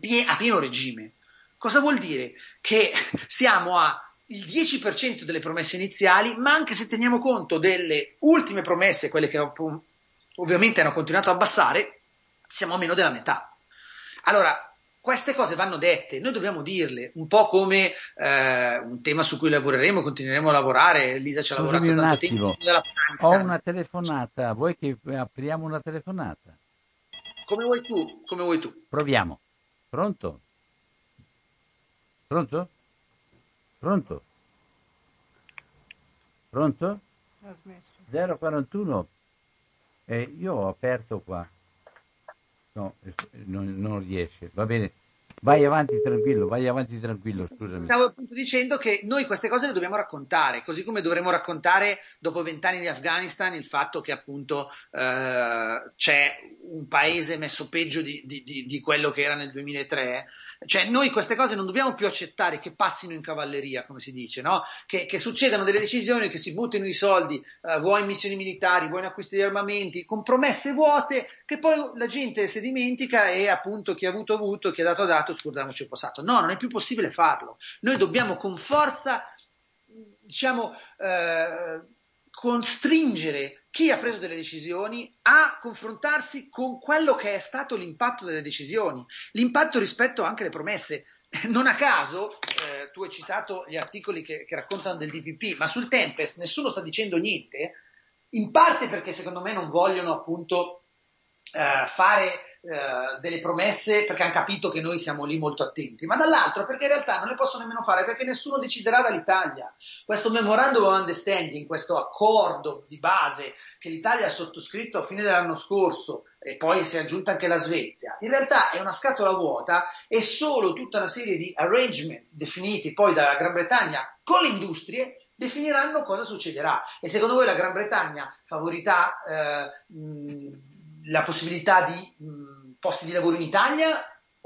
pie- a pieno regime. Cosa vuol dire? Che siamo a il 10% delle promesse iniziali, ma anche se teniamo conto delle ultime promesse, quelle che ovviamente hanno continuato a abbassare, siamo a meno della metà. Allora, queste cose vanno dette, noi dobbiamo dirle, un po' come eh, un tema su cui lavoreremo, continueremo a lavorare, Lisa ci ha Scusami lavorato tanto attimo. tempo. Ho una telefonata, vuoi che apriamo una telefonata? Come vuoi tu, come vuoi tu. Proviamo. Pronto? Pronto? Pronto? Pronto? 041 eh, io ho aperto qua. No, non, non riesce. Va bene. Vai avanti tranquillo, vai avanti tranquillo, scusami. Stavo appunto dicendo che noi queste cose le dobbiamo raccontare, così come dovremmo raccontare dopo vent'anni di Afghanistan il fatto che appunto eh, c'è un paese messo peggio di, di, di, di, quello che era nel 2003. Cioè, noi queste cose non dobbiamo più accettare che passino in cavalleria, come si dice, no? che, che succedano delle decisioni, che si buttino i soldi, eh, vuoi in missioni militari, vuoi in acquisti di armamenti, con promesse vuote, che poi la gente si dimentica e appunto chi ha avuto avuto, chi ha dato dato, scordiamoci il passato. No, non è più possibile farlo. Noi dobbiamo con forza, diciamo, eh, costringere chi ha preso delle decisioni a confrontarsi con quello che è stato l'impatto delle decisioni, l'impatto rispetto anche alle promesse. Non a caso, eh, tu hai citato gli articoli che, che, raccontano del DPP, ma sul Tempest nessuno sta dicendo niente, in parte perché secondo me non vogliono appunto eh, fare eh, delle promesse perché hanno capito che noi siamo lì molto attenti, ma dall'altro perché in realtà non le possono nemmeno fare perché nessuno deciderà dall'Italia. Questo memorandum of understanding, questo accordo di base che l'Italia ha sottoscritto a fine dell'anno scorso e poi si è aggiunta anche la Svezia, in realtà è una scatola vuota e solo tutta una serie di arrangements definiti poi dalla Gran Bretagna con le industrie definiranno cosa succederà. E secondo voi la Gran Bretagna favorirà eh, la possibilità di mh, posti di lavoro in Italia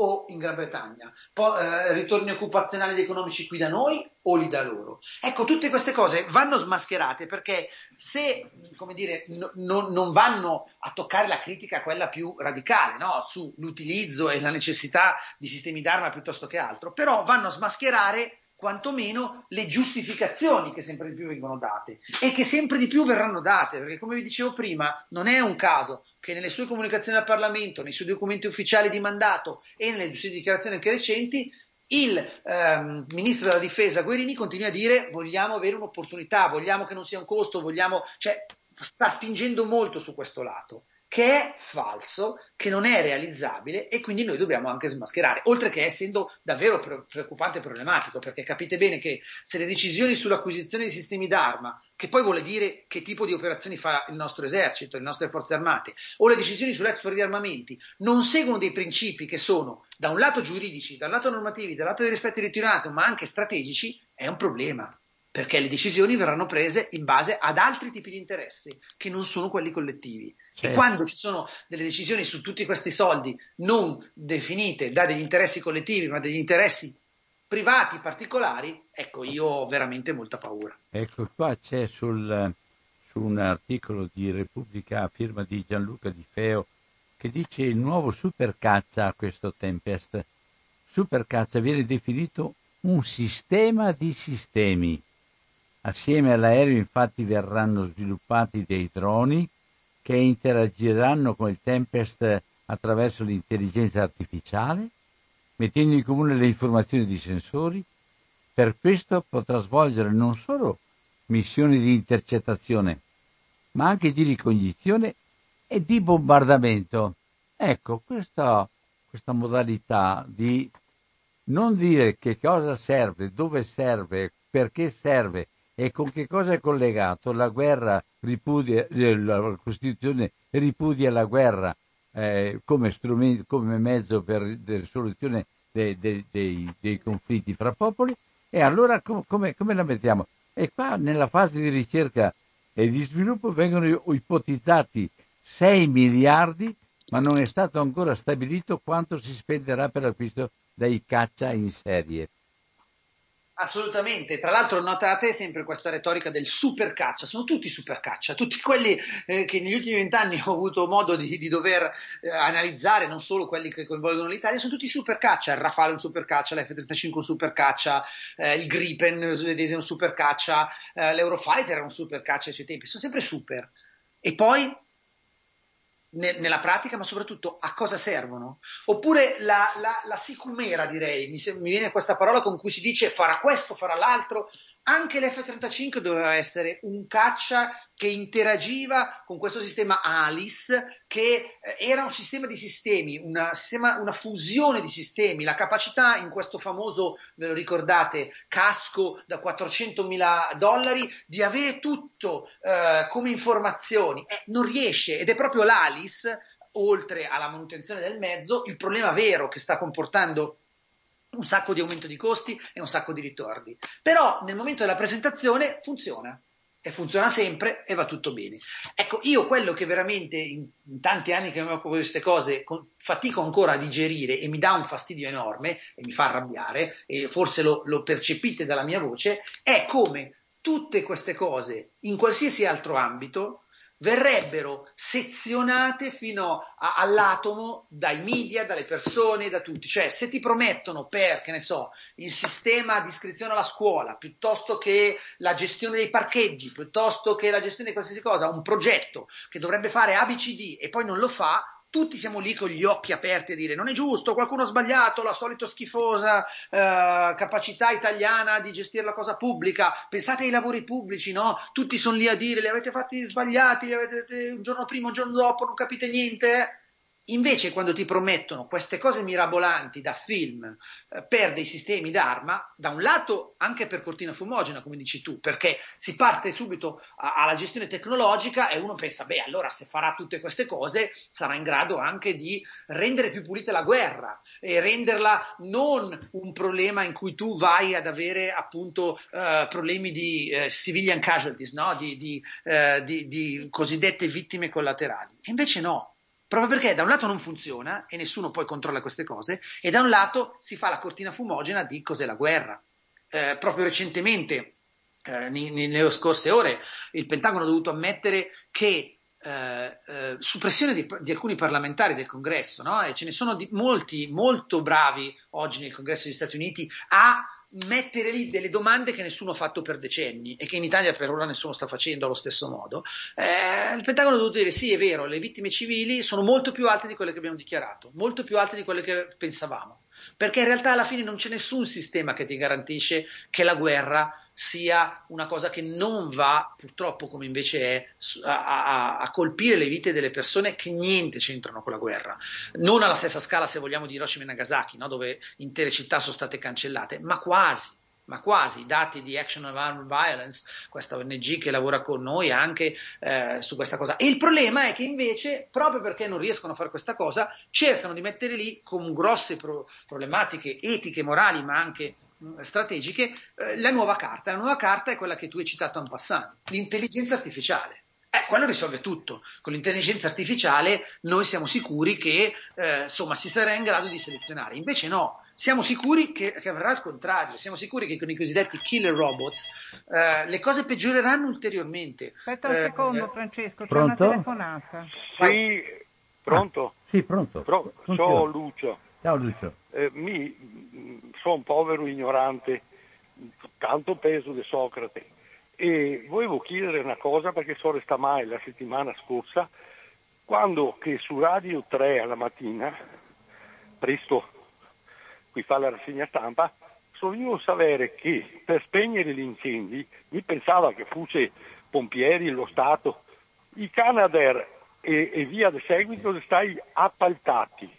o in Gran Bretagna, po- eh, ritorni occupazionali ed economici qui da noi o lì da loro. Ecco, tutte queste cose vanno smascherate perché se, come dire, no, no, non vanno a toccare la critica, quella più radicale, no? sull'utilizzo e la necessità di sistemi d'arma piuttosto che altro, però vanno a smascherare quantomeno le giustificazioni che sempre di più vengono date e che sempre di più verranno date, perché come vi dicevo prima, non è un caso che nelle sue comunicazioni al Parlamento, nei suoi documenti ufficiali di mandato e nelle sue dichiarazioni anche recenti, il ehm, ministro della difesa Guerini continua a dire vogliamo avere un'opportunità, vogliamo che non sia un costo, vogliamo, cioè sta spingendo molto su questo lato che è falso, che non è realizzabile e quindi noi dobbiamo anche smascherare, oltre che essendo davvero preoccupante e problematico, perché capite bene che se le decisioni sull'acquisizione di sistemi d'arma, che poi vuole dire che tipo di operazioni fa il nostro esercito, le nostre forze armate, o le decisioni sull'export di armamenti, non seguono dei principi che sono da un lato giuridici, dal lato normativi, dal lato del rispetto del ritirato, ma anche strategici, è un problema perché le decisioni verranno prese in base ad altri tipi di interessi che non sono quelli collettivi. Certo. E quando ci sono delle decisioni su tutti questi soldi non definite da degli interessi collettivi, ma degli interessi privati particolari, ecco, io ho veramente molta paura. Ecco, qua c'è sul, su un articolo di Repubblica a firma di Gianluca Di Feo che dice il nuovo supercaccia, questo Tempest, supercaccia viene definito un sistema di sistemi Assieme all'aereo infatti verranno sviluppati dei droni che interagiranno con il Tempest attraverso l'intelligenza artificiale, mettendo in comune le informazioni di sensori. Per questo potrà svolgere non solo missioni di intercettazione, ma anche di ricognizione e di bombardamento. Ecco, questa, questa modalità di non dire che cosa serve, dove serve, perché serve, e con che cosa è collegato? La guerra ripudia, eh, la Costituzione ripudia la guerra eh, come, come, mezzo per la risoluzione dei, dei, dei, dei, conflitti fra popoli e allora com, come, come la mettiamo? E qua nella fase di ricerca e di sviluppo vengono ipotizzati 6 miliardi, ma non è stato ancora stabilito quanto si spenderà per l'acquisto dei caccia in serie. Assolutamente, tra l'altro notate sempre questa retorica del super caccia, sono tutti super caccia, tutti quelli eh, che negli ultimi vent'anni ho avuto modo di, di dover eh, analizzare, non solo quelli che coinvolgono l'Italia, sono tutti super caccia, il Rafale è un super caccia, l'F-35 è un super caccia, eh, il Gripen svedese è un super caccia, eh, l'Eurofighter è un super caccia ai suoi tempi, sono sempre super. E poi nella pratica, ma soprattutto a cosa servono. Oppure la, la, la sicumera, direi, mi, mi, viene questa parola con cui si dice farà questo, farà l'altro, anche l'F-35 doveva essere un caccia che interagiva con questo sistema ALICE, che eh, era un sistema di sistemi, una, sistema, una fusione di sistemi, la capacità in questo famoso, ve lo ricordate, casco da 400 mila dollari, di avere tutto eh, come informazioni. Eh, non riesce ed è proprio l'ALICE oltre alla manutenzione del mezzo, il problema vero che sta comportando un sacco di aumento di costi e un sacco di ritorni. Però nel momento della presentazione funziona. e funziona sempre e va tutto bene. Ecco, io quello che veramente in, in tanti anni che mi occupo di queste cose con, fatico ancora a digerire e mi dà un fastidio enorme e mi fa arrabbiare, e forse lo, lo percepite dalla mia voce, è come tutte queste cose in qualsiasi altro ambito verrebbero sezionate fino a, all'atomo dai media, dalle persone, da tutti. Cioè, se ti promettono per, che ne so, il sistema di iscrizione alla scuola, piuttosto che la gestione dei parcheggi, piuttosto che la gestione di qualsiasi cosa, un progetto che dovrebbe fare ABCD e poi non lo fa, tutti siamo lì con gli occhi aperti a dire non è giusto, qualcuno ha sbagliato, la solita schifosa eh, capacità italiana di gestire la cosa pubblica, pensate ai lavori pubblici, no? Tutti sono lì a dire li avete fatti sbagliati, li avete un giorno prima, un giorno dopo, non capite niente. Invece, quando ti promettono queste cose mirabolanti da film eh, per dei sistemi d'arma, da un lato anche per cortina fumogena, come dici tu, perché si parte subito alla gestione tecnologica e uno pensa, beh, allora se farà tutte queste cose sarà in grado anche di rendere più pulita la guerra e renderla non un problema in cui tu vai ad avere appunto eh, problemi di eh, civilian casualties, no? di, di, eh, di, di cosiddette vittime collaterali. E invece no proprio perché da un lato non funziona e nessuno poi controlla queste cose e da un lato si fa la cortina fumogena di cos'è la guerra. Eh, proprio recentemente, eh, nelle scorse ore, il Pentagono ha dovuto ammettere che eh, eh, su pressione di, di, alcuni parlamentari del congresso, no? e ce ne sono di, molti molto bravi oggi nel congresso degli Stati Uniti, a mettere lì delle domande che nessuno ha fatto per decenni e che in Italia per ora nessuno sta facendo allo stesso modo, eh, il Pentagono ha dovuto dire sì, è vero, le vittime civili sono molto più alte di quelle che abbiamo dichiarato, molto più alte di quelle che pensavamo, perché in realtà alla fine non c'è nessun sistema che ti garantisce che la guerra sia una cosa che non va, purtroppo come invece è, a, a, a, colpire le vite delle persone che niente c'entrano con la guerra. Non alla stessa scala, se vogliamo, di Hiroshima e Nagasaki, no? dove intere città sono state cancellate, ma quasi. Ma quasi, i dati di Action of Armed Violence, questa ONG che lavora con noi anche eh, su questa cosa. E il problema è che invece, proprio perché non riescono a fare questa cosa, cercano di mettere lì con grosse pro- problematiche etiche, morali, ma anche strategiche, eh, la nuova carta. La nuova carta è quella che tu hai citato en passant, l'intelligenza artificiale. Eh, quello risolve tutto. Con l'intelligenza artificiale noi siamo sicuri che eh, insomma, si sarà in grado di selezionare. Invece no, siamo sicuri che, che avverrà il contrario, siamo sicuri che con i cosiddetti killer robots eh, le cose peggioreranno ulteriormente. Aspetta un eh, secondo Francesco, c'è pronto? una telefonata. Sì, pronto? Ah, sì, pronto. Pro- ciao Lucio. Ciao Lucio. Eh, mi, sono un povero ignorante, tanto peso di Socrate. E volevo chiedere una cosa perché so resta mai la settimana scorsa, quando che su Radio 3 alla mattina, presto qui fa la rassegna stampa, sono venuto a sapere che per spegnere gli incendi, mi pensava che fosse pompieri, lo Stato, i Canadair e, e via di seguito stai appaltati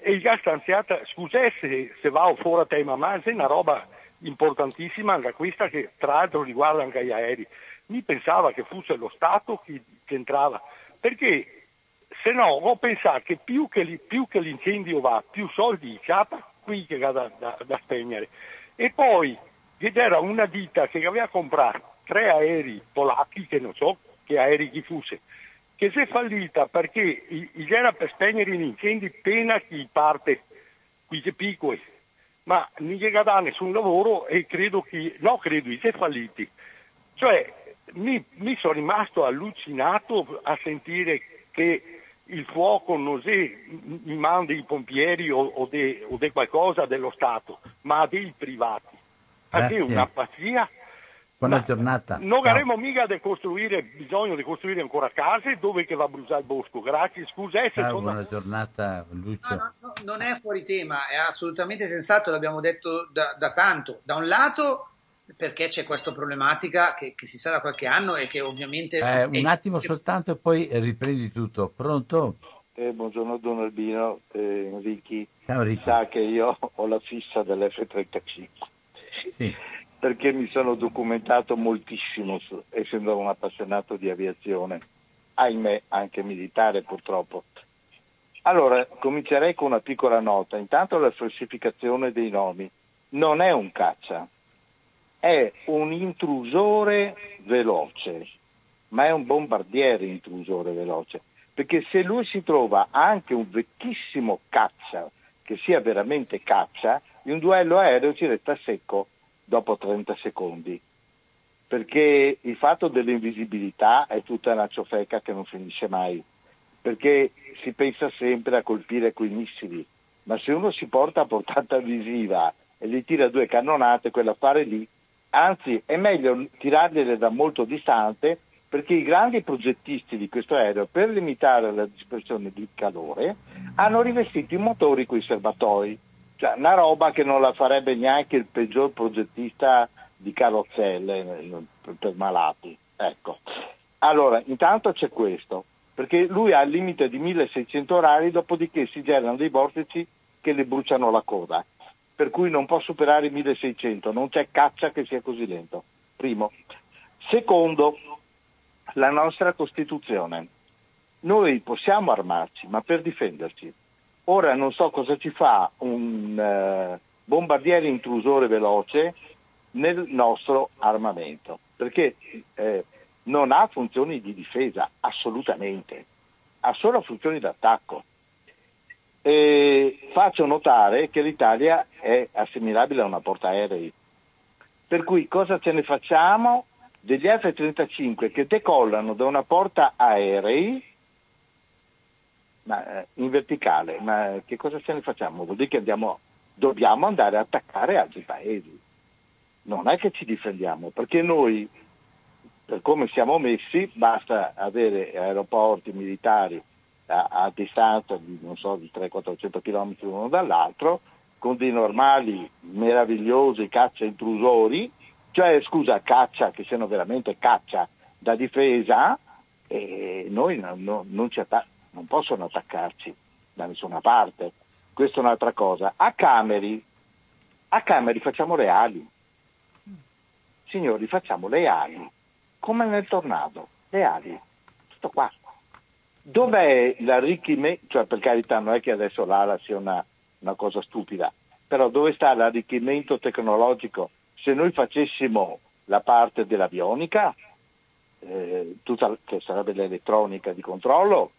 e il gas stanziato, scusate se, se va fuori tema, ma è una roba importantissima anche questa che tra l'altro riguarda anche gli aerei. Mi pensava che fosse lo Stato che, che entrava, perché se no ho pensato che più che, più che l'incendio va, più soldi ciapa qui che va da, da, da spegnere. E poi c'era una ditta che aveva comprato tre aerei polacchi, che non so che aerei chi fosse, che si è fallita perché era per spegnere gli incendi pena chi parte qui che piccoli, ma non gli dà nessun lavoro e credo che, no credo, si è falliti. Cioè, mi, mi sono rimasto allucinato a sentire che il fuoco non è in mano dei pompieri o, o di qualcosa dello Stato, ma dei privati. Perché è una pazzia Buona giornata. Non avremo mica di costruire, bisogno di costruire ancora case dove che va a bruciare il bosco. Grazie, scusa. Eh, Ciao, buona giornata Lucio. No, no, no, non è fuori tema, è assolutamente sensato, l'abbiamo detto da, da tanto. Da un lato perché c'è questa problematica che, che, si sa da qualche anno e che ovviamente... Eh, un attimo soltanto e poi riprendi tutto. Pronto? Eh, buongiorno Don Albino, eh, Enrichi. Ciao Ricky. Sa che io ho la fissa dell'F-35. Sì perché mi sono documentato moltissimo, essendo un appassionato di aviazione, ahimè anche militare purtroppo. Allora, comincerei con una piccola nota. Intanto la falsificazione dei nomi non è un caccia, è un intrusore veloce, ma è un bombardiere intrusore veloce, perché se lui si trova anche un vecchissimo caccia, che sia veramente caccia, in un duello aereo ci resta secco dopo 30 secondi, perché il fatto dell'invisibilità è tutta una ciofeca che non finisce mai, perché si pensa sempre a colpire quei missili, ma se uno si porta a portata visiva e gli tira due cannonate, quell'affare lì, anzi è meglio tirargliele da molto distante perché i grandi progettisti di questo aereo, per limitare la dispersione di calore, hanno rivestito i motori con i serbatoi, cioè una roba che non la farebbe neanche il peggior progettista di carrozzelle eh, per malati. Ecco. Allora, intanto c'è questo, perché lui ha il limite di 1600 orari, dopodiché si generano dei vortici che le bruciano la coda, per cui non può superare i 1600, non c'è caccia che sia così lento. Primo. Secondo, la nostra Costituzione. Noi possiamo armarci, ma per difenderci. Ora non so cosa ci fa un eh, bombardiere intrusore veloce nel nostro armamento, perché eh, non ha funzioni di difesa, assolutamente, ha solo funzioni d'attacco. E faccio notare che l'Italia è assimilabile a una portaerei. Per cui cosa ce ne facciamo? degli F-35 che decollano da una porta aerei ma, eh, in verticale, ma che cosa ce ne facciamo? Vuol dire che andiamo, dobbiamo andare a attaccare altri paesi. Non è che ci difendiamo, perché noi, per come siamo messi, basta avere aeroporti militari a, a distanza di, non so, di 300-400 km l'uno dall'altro, con dei normali, meravigliosi caccia intrusori, cioè scusa, caccia, che siano veramente caccia da difesa, e noi non, non, non, atta- non possono attaccarci da nessuna parte. Questa è un'altra cosa. A Cameri, a Cameri facciamo le ali. Signori, facciamo le ali, come nel tornado, le ali. Tutto qua. Dov'è l'arricchimento? Cioè, per carità, non è che adesso l'ala sia una, una cosa stupida, però dove sta l'arricchimento tecnologico se noi facessimo la parte dell'avionica, eh, tutta, che sarebbe l'elettronica di controllo,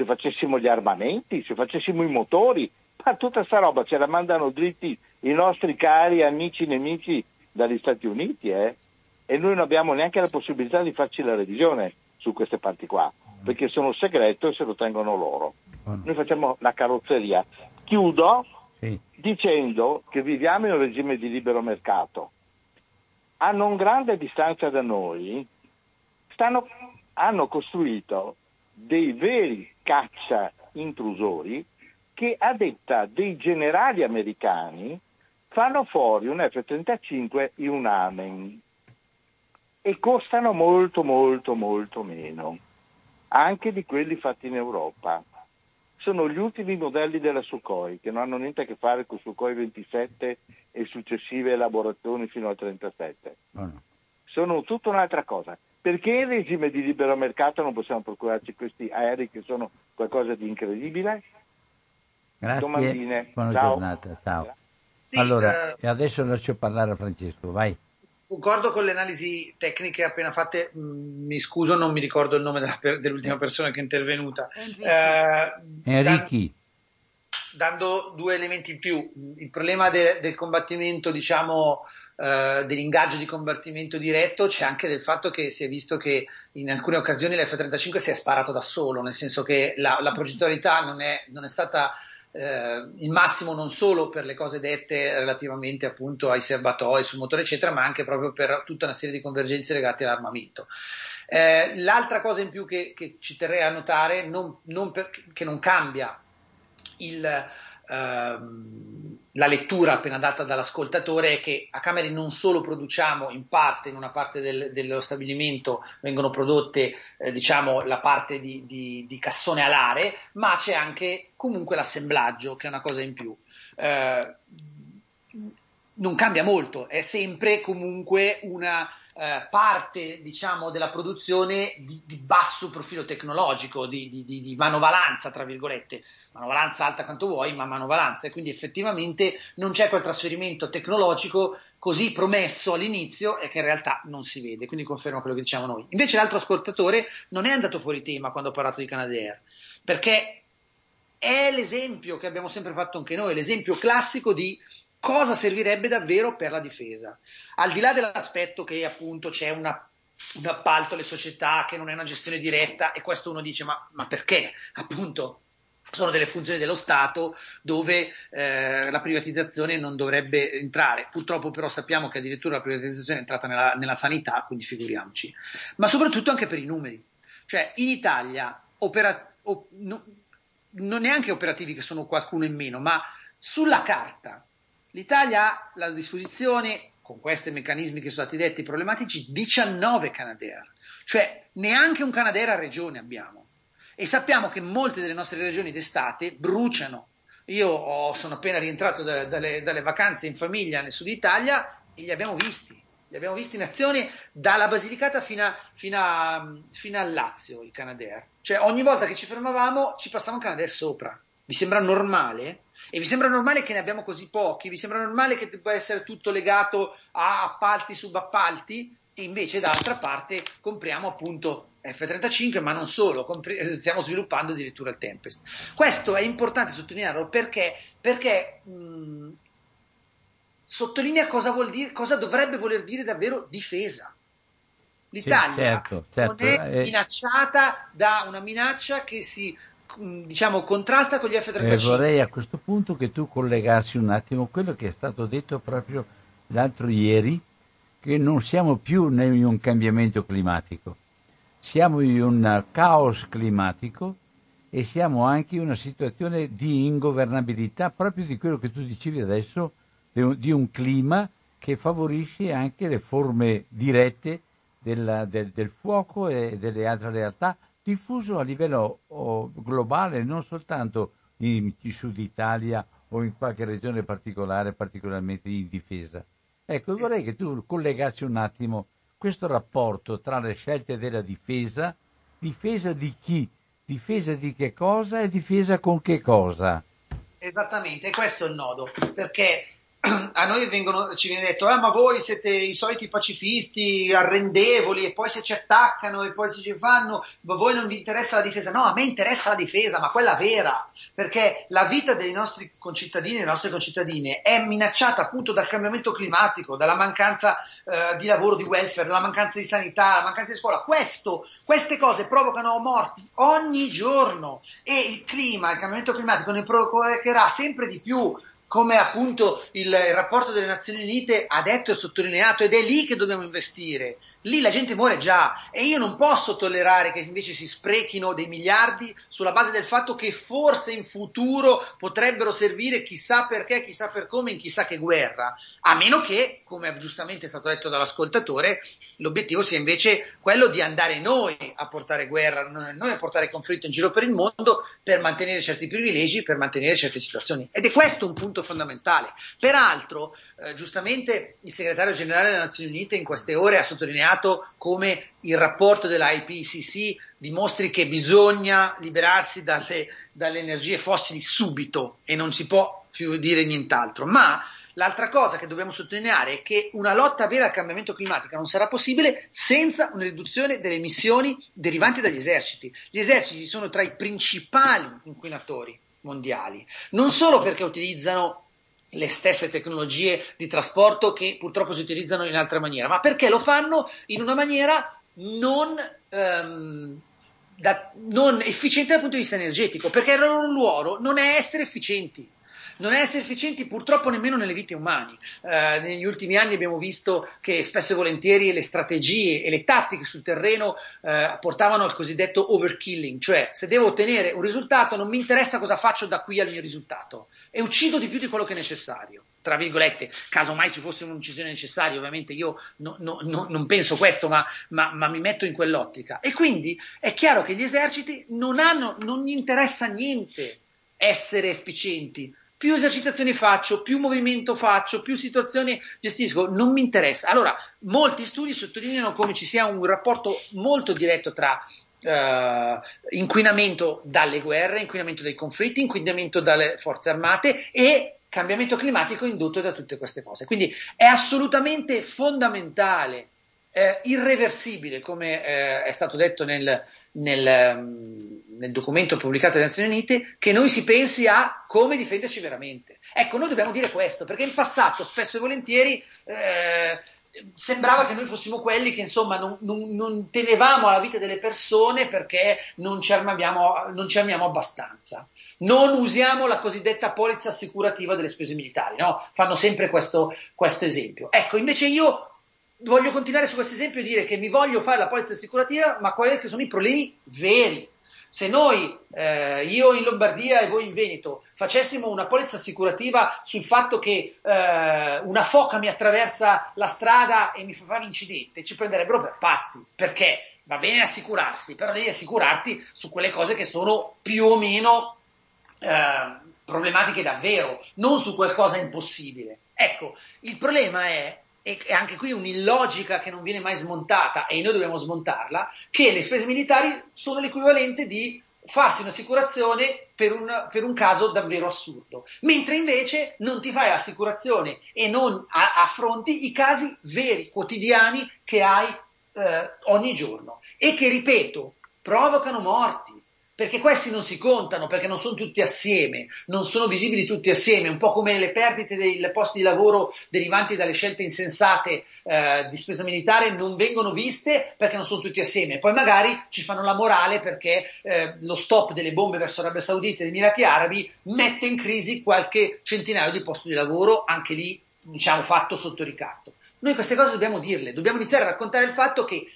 se facessimo gli armamenti, se facessimo i motori, ma tutta sta roba ce la mandano dritti i nostri cari amici nemici dagli Stati Uniti, eh? e noi non abbiamo neanche la possibilità di farci la revisione su queste parti qua, perché sono segreto e se lo tengono loro. Noi facciamo la carrozzeria. Chiudo sì. dicendo che viviamo in un regime di libero mercato. A non grande distanza da noi stanno, hanno costruito dei veri caccia intrusori che a detta dei generali americani fanno fuori un F-35 in un Amen e costano molto molto molto meno anche di quelli fatti in Europa sono gli ultimi modelli della Sukhoi che non hanno niente a che fare con Sukhoi 27 e successive elaborazioni fino al 37. Oh no. Sono tutta un'altra cosa. Perché in regime di libero mercato non possiamo procurarci questi aerei che sono qualcosa di incredibile? Grazie, Domandine. buona Ciao. giornata. Ciao. Sì, allora, uh, adesso lascio parlare a Francesco, vai. Concordo con le analisi tecniche appena fatte, mm, mi scuso, non mi ricordo il nome della, dell'ultima persona che è intervenuta. Enrichi. Eh, dando due elementi in più, il problema de, del combattimento, diciamo, eh, dell'ingaggio di combattimento diretto, c'è anche del fatto che si è visto che in alcune occasioni l'F-35 si è sparato da solo, nel senso che la, la progettualità non è, non è stata eh, il massimo non solo per le cose dette relativamente appunto ai serbatoi, sul motore eccetera, ma anche proprio per tutta una serie di convergenze legate all'armamento. Eh, l'altra cosa in più che, che ci terrei a notare, non, non per, che non cambia il, ehm, la lettura appena data dall'ascoltatore è che a Cameri non solo produciamo in parte, in una parte del, dello stabilimento vengono prodotte eh, diciamo la parte di, di, di, cassone alare, ma c'è anche comunque l'assemblaggio che è una cosa in più. Eh, non cambia molto, è sempre comunque una eh, parte diciamo, della produzione di, di, basso profilo tecnologico, di, di, di, manovalanza, tra virgolette, manovalanza alta quanto vuoi, ma manovalanza, e quindi effettivamente non c'è quel trasferimento tecnologico così promesso all'inizio e che in realtà non si vede, quindi conferma quello che diciamo noi. Invece l'altro ascoltatore non è andato fuori tema quando ho parlato di Canadair, perché è l'esempio che abbiamo sempre fatto anche noi, l'esempio classico di cosa servirebbe davvero per la difesa. Al di là dell'aspetto che appunto c'è una, un appalto alle società, che non è una gestione diretta, e questo uno dice ma, ma perché? Appunto sono delle funzioni dello Stato dove eh, la privatizzazione non dovrebbe entrare. Purtroppo però sappiamo che addirittura la privatizzazione è entrata nella, nella sanità, quindi figuriamoci. Ma soprattutto anche per i numeri. Cioè in Italia opera, op, no, non neanche operativi che sono qualcuno in meno, ma sulla carta l'Italia ha a disposizione, con questi meccanismi che sono stati detti problematici, 19 Canadair. Cioè neanche un Canadair a regione abbiamo e sappiamo che molte delle nostre regioni d'estate bruciano. Io ho, sono appena rientrato da, dalle, dalle, vacanze in famiglia nel sud Italia e li abbiamo visti. Li abbiamo visti in azione dalla Basilicata fino, a, fino, a, fino al Lazio, il Canadair. Cioè ogni volta che ci fermavamo ci passava un Canadair sopra. Vi sembra normale? E vi sembra normale che ne abbiamo così pochi? Vi sembra normale che debba essere tutto legato a appalti, subappalti? E invece d'altra parte compriamo appunto F-35, ma non solo, stiamo sviluppando addirittura il Tempest. Questo è importante sottolinearlo perché, perché mh, sottolinea cosa, vuol dire, cosa dovrebbe voler dire davvero difesa. L'Italia certo, certo. non è eh. minacciata da una minaccia che si diciamo contrasta con gli F-35. Eh, vorrei a questo punto che tu collegassi un attimo quello che è stato detto proprio l'altro ieri, che non siamo più in un cambiamento climatico siamo in un caos climatico e siamo anche in una situazione di ingovernabilità proprio di quello che tu dicevi adesso, di un clima che favorisce anche le forme dirette del, del, del fuoco e delle altre realtà, diffuso a livello globale, non soltanto in Sud Italia o in qualche regione particolare, particolarmente in difesa. Ecco, vorrei che tu collegassi un attimo questo rapporto tra le scelte della difesa, difesa di chi, difesa di che cosa e difesa con che cosa. Esattamente, questo è il nodo, perché a noi vengono, ci viene detto, ah, ma voi siete i soliti pacifisti arrendevoli e poi se ci attaccano e poi se ci fanno, ma voi non vi interessa la difesa. No, a me interessa la difesa, ma quella vera, perché la vita dei nostri concittadini e delle nostre concittadine è minacciata appunto dal cambiamento climatico, dalla mancanza eh, di lavoro, di welfare, dalla mancanza di sanità, la mancanza di scuola. Questo, queste cose provocano morti ogni giorno e il clima, il cambiamento climatico ne provocherà sempre di più come appunto il, rapporto delle Nazioni Unite ha detto e sottolineato, ed è lì che dobbiamo investire. Lì la gente muore già e io non posso tollerare che invece si sprechino dei miliardi sulla base del fatto che forse in futuro potrebbero servire chissà perché, chissà per come, in chissà che guerra, a meno che, come giustamente è stato detto dall'ascoltatore, l'obiettivo sia invece quello di andare noi a portare guerra, noi a portare conflitto in giro per il mondo per mantenere certi privilegi, per mantenere certe situazioni. Ed è questo un punto fondamentale. Peraltro, eh, giustamente il segretario generale delle Nazioni Unite in queste ore ha sottolineato come il rapporto dell'IPCC dimostri che bisogna liberarsi dalle, dalle energie fossili subito e non si può più dire nient'altro. Ma L'altra cosa che dobbiamo sottolineare è che una lotta vera al cambiamento climatico non sarà possibile senza una riduzione delle emissioni derivanti dagli eserciti. Gli eserciti sono tra i principali inquinatori mondiali, non solo perché utilizzano le stesse tecnologie di trasporto che purtroppo si utilizzano in altra maniera, ma perché lo fanno in una maniera non, um, da, non efficiente dal punto di vista energetico, perché il loro ruolo non è essere efficienti non è efficienti purtroppo nemmeno nelle vite umane. Eh, negli ultimi anni abbiamo visto che spesso e volentieri le strategie e le tattiche sul terreno eh, portavano al cosiddetto overkilling, cioè se devo ottenere un risultato non mi interessa cosa faccio da qui al mio risultato e uccido di più di quello che è necessario tra virgolette, caso mai ci fosse un'uccisione necessaria, ovviamente io no, no, no, non penso questo, ma, ma, ma, mi metto in quell'ottica. E quindi è chiaro che gli eserciti non hanno, non gli interessa niente essere efficienti, più esercitazioni faccio, più movimento faccio, più situazioni gestisco, non mi interessa. Allora, molti studi sottolineano come ci sia un rapporto molto diretto tra Uh, inquinamento dalle guerre, inquinamento dai conflitti, inquinamento dalle forze armate e cambiamento climatico indotto da tutte queste cose. Quindi è assolutamente fondamentale, eh, irreversibile, come eh, è stato detto nel, nel, mm, nel, documento pubblicato dalle Nazioni Unite, che noi si pensi a come difenderci veramente. Ecco, noi dobbiamo dire questo, perché in passato spesso e volentieri eh, sembrava che noi fossimo quelli che insomma non, non, non, tenevamo alla vita delle persone perché non ci, armiamo, non ci armiamo abbastanza. Non usiamo la cosiddetta polizza assicurativa delle spese militari, no? Fanno sempre questo, questo esempio. Ecco, invece io voglio continuare su questo esempio e dire che mi voglio fare la polizza assicurativa, ma quali sono i problemi veri? Se noi, eh, io in Lombardia e voi in Veneto, facessimo una polizza assicurativa sul fatto che eh, una foca mi attraversa la strada e mi fa fare un incidente, ci prenderebbero per pazzi, perché va bene assicurarsi, però devi assicurarti su quelle cose che sono più o meno eh, problematiche davvero, non su qualcosa impossibile. Ecco, il problema è e anche qui un'illogica che non viene mai smontata e noi dobbiamo smontarla, che le spese militari sono l'equivalente di farsi un'assicurazione per un, per un caso davvero assurdo, mentre invece non ti fai l'assicurazione e non affronti i casi veri, quotidiani che hai eh, ogni giorno. E che, ripeto, provocano morti, perché questi non si contano, perché non sono tutti assieme, non sono visibili tutti assieme, un po' come le perdite dei posti di lavoro derivanti dalle scelte insensate eh, di spesa militare non vengono viste perché non sono tutti assieme. Poi magari ci fanno la morale perché eh, lo stop delle bombe verso Arabia Saudita e gli Emirati Arabi mette in crisi qualche centinaio di posti di lavoro, anche lì diciamo fatto sotto ricatto. Noi queste cose dobbiamo dirle, dobbiamo iniziare a raccontare il fatto che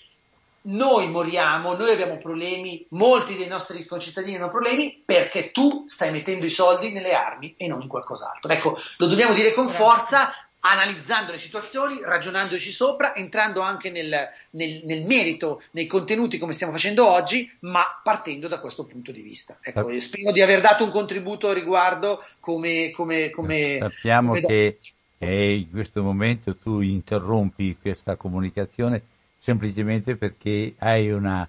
noi moriamo, noi abbiamo problemi, molti dei nostri concittadini hanno problemi perché tu stai mettendo i soldi nelle armi e non in qualcos'altro. Ecco, lo dobbiamo dire con forza, analizzando le situazioni, ragionandoci sopra, entrando anche nel, nel, nel, merito, nei contenuti come stiamo facendo oggi, ma partendo da questo punto di vista. Ecco, io spero di aver dato un contributo a riguardo come... come, come Sappiamo come che in questo momento tu interrompi questa comunicazione semplicemente perché hai una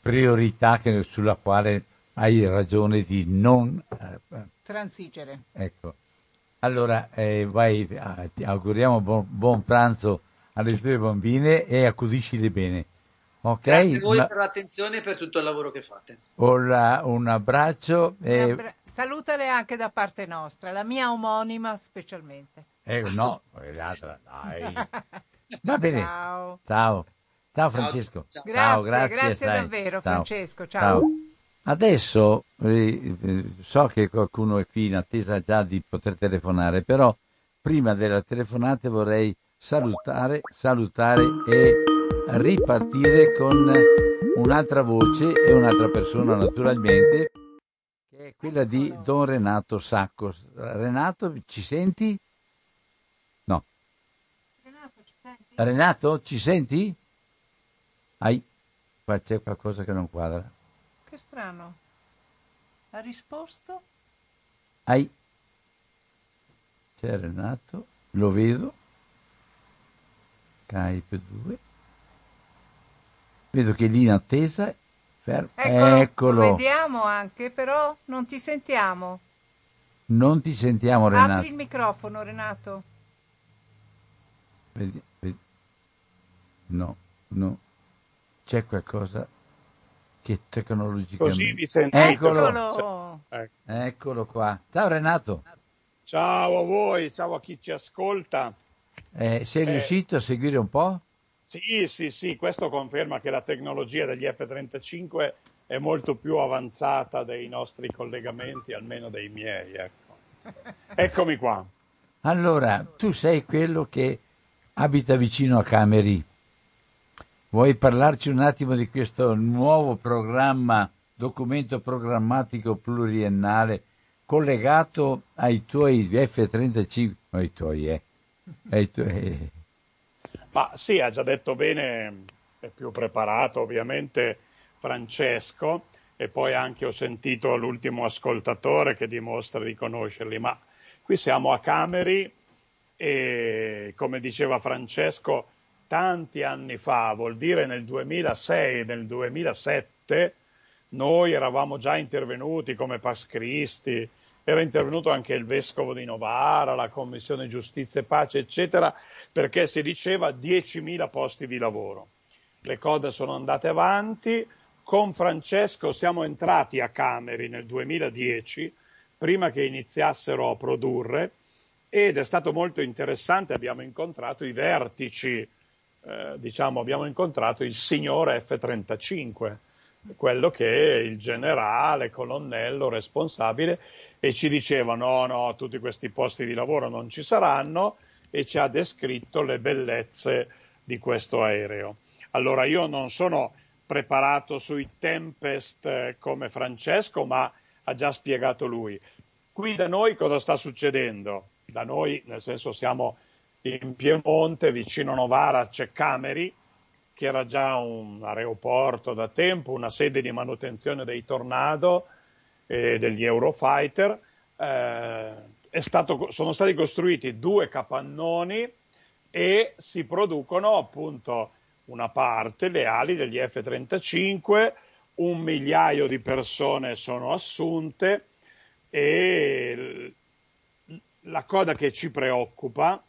priorità che, sulla quale hai ragione di non eh, transigere. Ecco. Allora, eh, vai, ah, ti auguriamo buon, buon, pranzo alle tue bambine e accudiscile bene. Okay? Grazie a voi una... per l'attenzione e per tutto il lavoro che fate. Ora, un abbraccio. E... Abbra... Salutale anche da parte nostra, la mia omonima specialmente. Eh, no, l'altra, dai. Va bene. Ciao. Ciao. Ciao Francesco. Ciao, ciao. Grazie, grazie, grazie davvero ciao. Francesco. Ciao. Adesso eh, eh, so che qualcuno è qui in attesa già di poter telefonare, però prima della telefonata vorrei salutare, salutare e ripartire con un'altra voce e un'altra persona naturalmente, che è quella di Don Renato Sacco. Renato, ci senti? No. Renato, ci senti? Renato, ci senti? Ai, qua c'è qualcosa che non quadra. Che strano. Ha risposto? Ai. C'è Renato, lo vedo. Skype 2. Vedo che lì in attesa. Fermo. Eccolo, Eccolo. Lo vediamo anche, però non ti sentiamo. Non ti sentiamo Renato. Apri il microfono Renato. Vedi, vedi. No, no c'è qualcosa che tecnologicamente... Così vi sentite. Eccolo. Eccolo. Eccolo qua. Ciao Renato. Ciao a voi, ciao a chi ci ascolta. Eh, sei eh, riuscito a seguire un po'? Sì, sì, sì, questo conferma che la tecnologia degli F-35 è molto più avanzata dei nostri collegamenti, almeno dei miei. Ecco. Eccomi qua. Allora, tu sei quello che abita vicino a Cameri. Vuoi parlarci un attimo di questo nuovo programma, documento programmatico pluriennale collegato ai tuoi F-35, ai tuoi, eh, ai tuoi... Ma sì, ha già detto bene, è più preparato ovviamente Francesco e poi anche ho sentito l'ultimo ascoltatore che dimostra di conoscerli, ma qui siamo a Cameri e come diceva Francesco tanti anni fa, vuol dire nel 2006, nel 2007, noi eravamo già intervenuti come Pax Christi era intervenuto anche il vescovo di Novara, la Commissione Giustizia e Pace, eccetera, perché si diceva 10.000 posti di lavoro. Le cose sono andate avanti, con Francesco siamo entrati a Cameri nel 2010, prima che iniziassero a produrre, ed è stato molto interessante, abbiamo incontrato i vertici, eh, diciamo, abbiamo incontrato il signor F-35, quello che è il generale, colonnello responsabile, e ci diceva no, no, tutti questi posti di lavoro non ci saranno e ci ha descritto le bellezze di questo aereo. Allora io non sono preparato sui Tempest eh, come Francesco, ma ha già spiegato lui. Qui da noi cosa sta succedendo? Da noi, nel senso siamo in Piemonte, vicino Novara c'è Cameri, che era già un aeroporto da tempo, una sede di manutenzione dei Tornado, e degli Eurofighter, eh, stato, sono stati costruiti due capannoni e si producono appunto una parte, le ali degli F-35, un migliaio di persone sono assunte e la cosa che ci preoccupa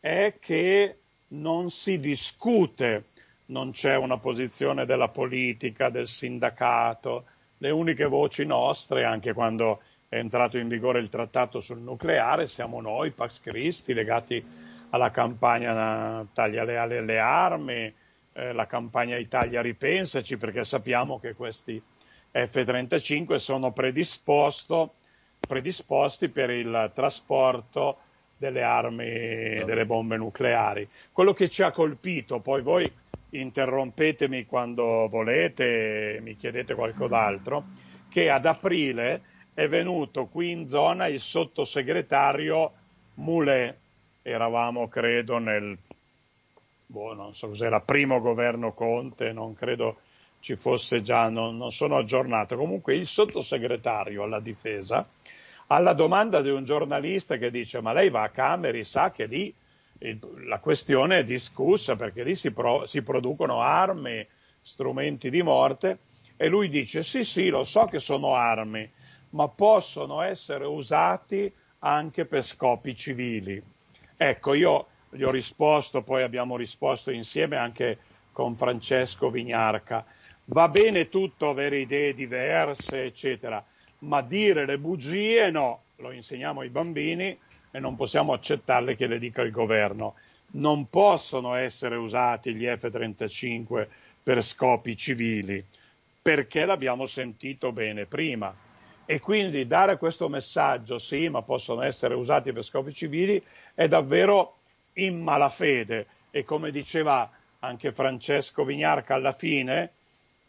è che non si discute, non c'è una posizione della politica, del sindacato, le uniche voci nostre, anche quando è entrato in vigore il trattato sul nucleare, siamo noi, Pax Christi, legati alla campagna Taglia leale alle armi, eh, la campagna Italia ripensaci, perché sappiamo che questi F-35 sono predisposti per il trasporto delle armi, delle bombe nucleari. Quello che ci ha colpito, poi voi interrompetemi quando volete mi chiedete qualcos'altro, che ad aprile è venuto qui in zona il sottosegretario Moulet, eravamo credo nel, boh, non so cos'era, primo governo Conte, non credo ci fosse già, non, non sono aggiornato, comunque il sottosegretario alla difesa, alla domanda di un giornalista che dice ma lei va a Cameri, sa che lì la questione è discussa perché lì si, pro, si producono armi, strumenti di morte e lui dice sì sì lo so che sono armi ma possono essere usati anche per scopi civili. Ecco, io gli ho risposto, poi abbiamo risposto insieme anche con Francesco Vignarca. Va bene tutto avere idee diverse, eccetera, ma dire le bugie no, lo insegniamo ai bambini e non possiamo accettarle che le dica il governo. Non possono essere usati gli F-35 per scopi civili, perché l'abbiamo sentito bene prima. E quindi dare questo messaggio, sì, ma possono essere usati per scopi civili, è davvero in malafede. E come diceva anche Francesco Vignarca alla fine,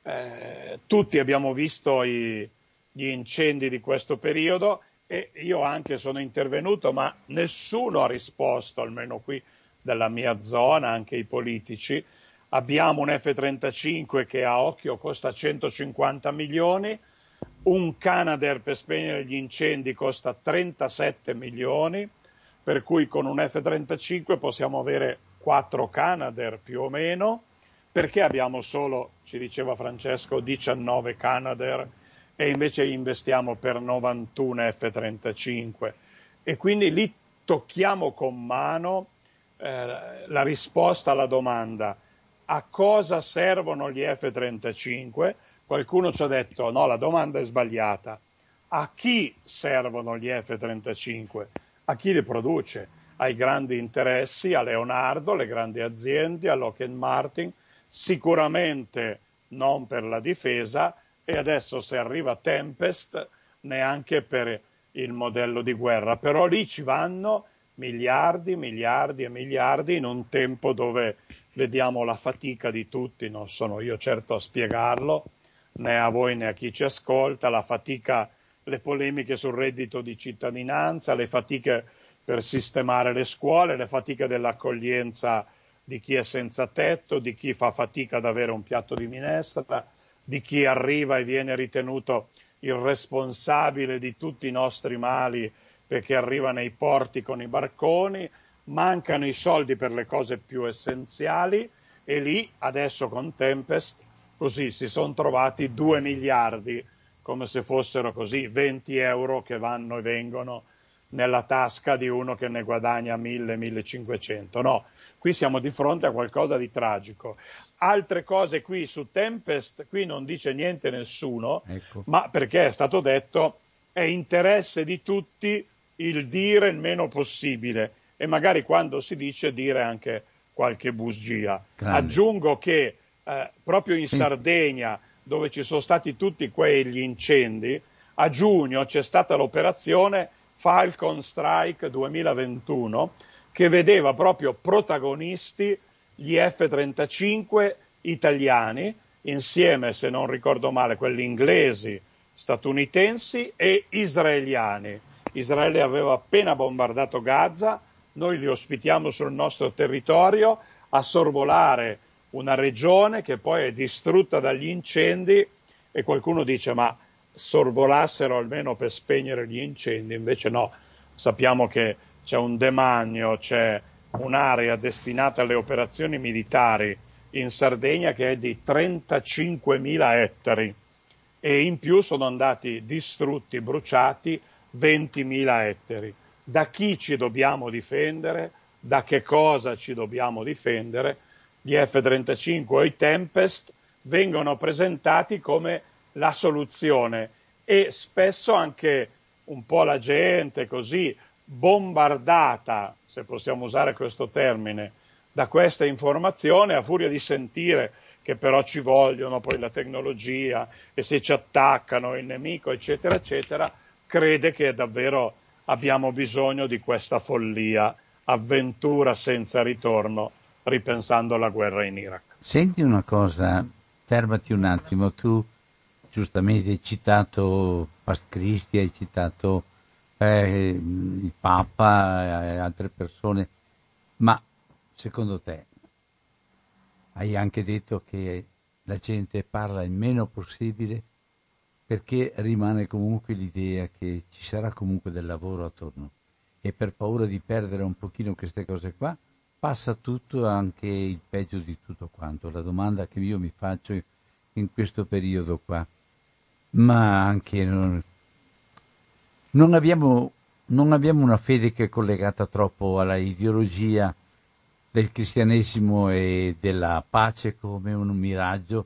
eh, tutti abbiamo visto i, gli incendi di questo periodo e io anche sono intervenuto, ma nessuno ha risposto, almeno qui dalla mia zona, anche i politici. Abbiamo un F-35 che a occhio costa 150 milioni, un Canadair per spegnere gli incendi costa 37 milioni, per cui con un F-35 possiamo avere 4 Canadair più o meno, perché abbiamo solo, ci diceva Francesco, 19 Canadair e invece investiamo per 91 F-35 e quindi lì tocchiamo con mano eh, la risposta alla domanda a cosa servono gli F-35? Qualcuno ci ha detto no, la domanda è sbagliata. A chi servono gli F-35? A chi li produce? Ai grandi interessi, a Leonardo, alle grandi aziende, a Lockheed Martin, sicuramente non per la difesa, e adesso se arriva Tempest neanche per il modello di guerra, però lì ci vanno miliardi, miliardi e miliardi in un tempo dove vediamo la fatica di tutti, non sono io certo a spiegarlo, né a voi né a chi ci ascolta, la fatica, le polemiche sul reddito di cittadinanza, le fatiche per sistemare le scuole, le fatiche dell'accoglienza di chi è senza tetto, di chi fa fatica ad avere un piatto di minestra, di chi arriva e viene ritenuto il responsabile di tutti i nostri mali perché arriva nei porti con i barconi, mancano i soldi per le cose più essenziali e lì adesso con Tempest così si sono trovati 2 miliardi come se fossero così 20 euro che vanno e vengono nella tasca di uno che ne guadagna 1000-1500. No, qui siamo di fronte a qualcosa di tragico. Altre cose qui su Tempest, qui non dice niente nessuno, ecco. ma perché è stato detto è interesse di tutti il dire il meno possibile e magari quando si dice dire anche qualche bugia. Grande. Aggiungo che eh, proprio in Sardegna, dove ci sono stati tutti quegli incendi, a giugno c'è stata l'operazione Falcon Strike 2021 che vedeva proprio protagonisti gli F-35 italiani insieme, se non ricordo male, quelli inglesi, statunitensi e israeliani. Israele aveva appena bombardato Gaza, noi li ospitiamo sul nostro territorio a sorvolare una regione che poi è distrutta dagli incendi. E qualcuno dice ma sorvolassero almeno per spegnere gli incendi, invece no, sappiamo che c'è un demanio, c'è un'area destinata alle operazioni militari in Sardegna che è di 35.000 ettari e in più sono andati distrutti, bruciati 20.000 ettari. Da chi ci dobbiamo difendere? Da che cosa ci dobbiamo difendere? Gli F-35 o i Tempest vengono presentati come la soluzione e spesso anche un po' la gente così bombardata, se possiamo usare questo termine, da questa informazione, a furia di sentire che però ci vogliono poi la tecnologia e se ci attaccano il nemico, eccetera, eccetera, crede che davvero abbiamo bisogno di questa follia, avventura senza ritorno, ripensando alla guerra in Iraq. Senti una cosa, fermati un attimo, tu giustamente hai citato Past Cristi, hai citato eh, il Papa e altre persone, ma secondo te hai anche detto che la gente parla il meno possibile perché rimane comunque l'idea che ci sarà comunque del lavoro attorno e per paura di perdere un pochino queste cose qua passa tutto anche il peggio di tutto quanto. La domanda che io mi faccio in questo periodo qua ma anche non, abbiamo, non abbiamo una fede che è collegata troppo alla ideologia del cristianesimo e della pace come un miraggio,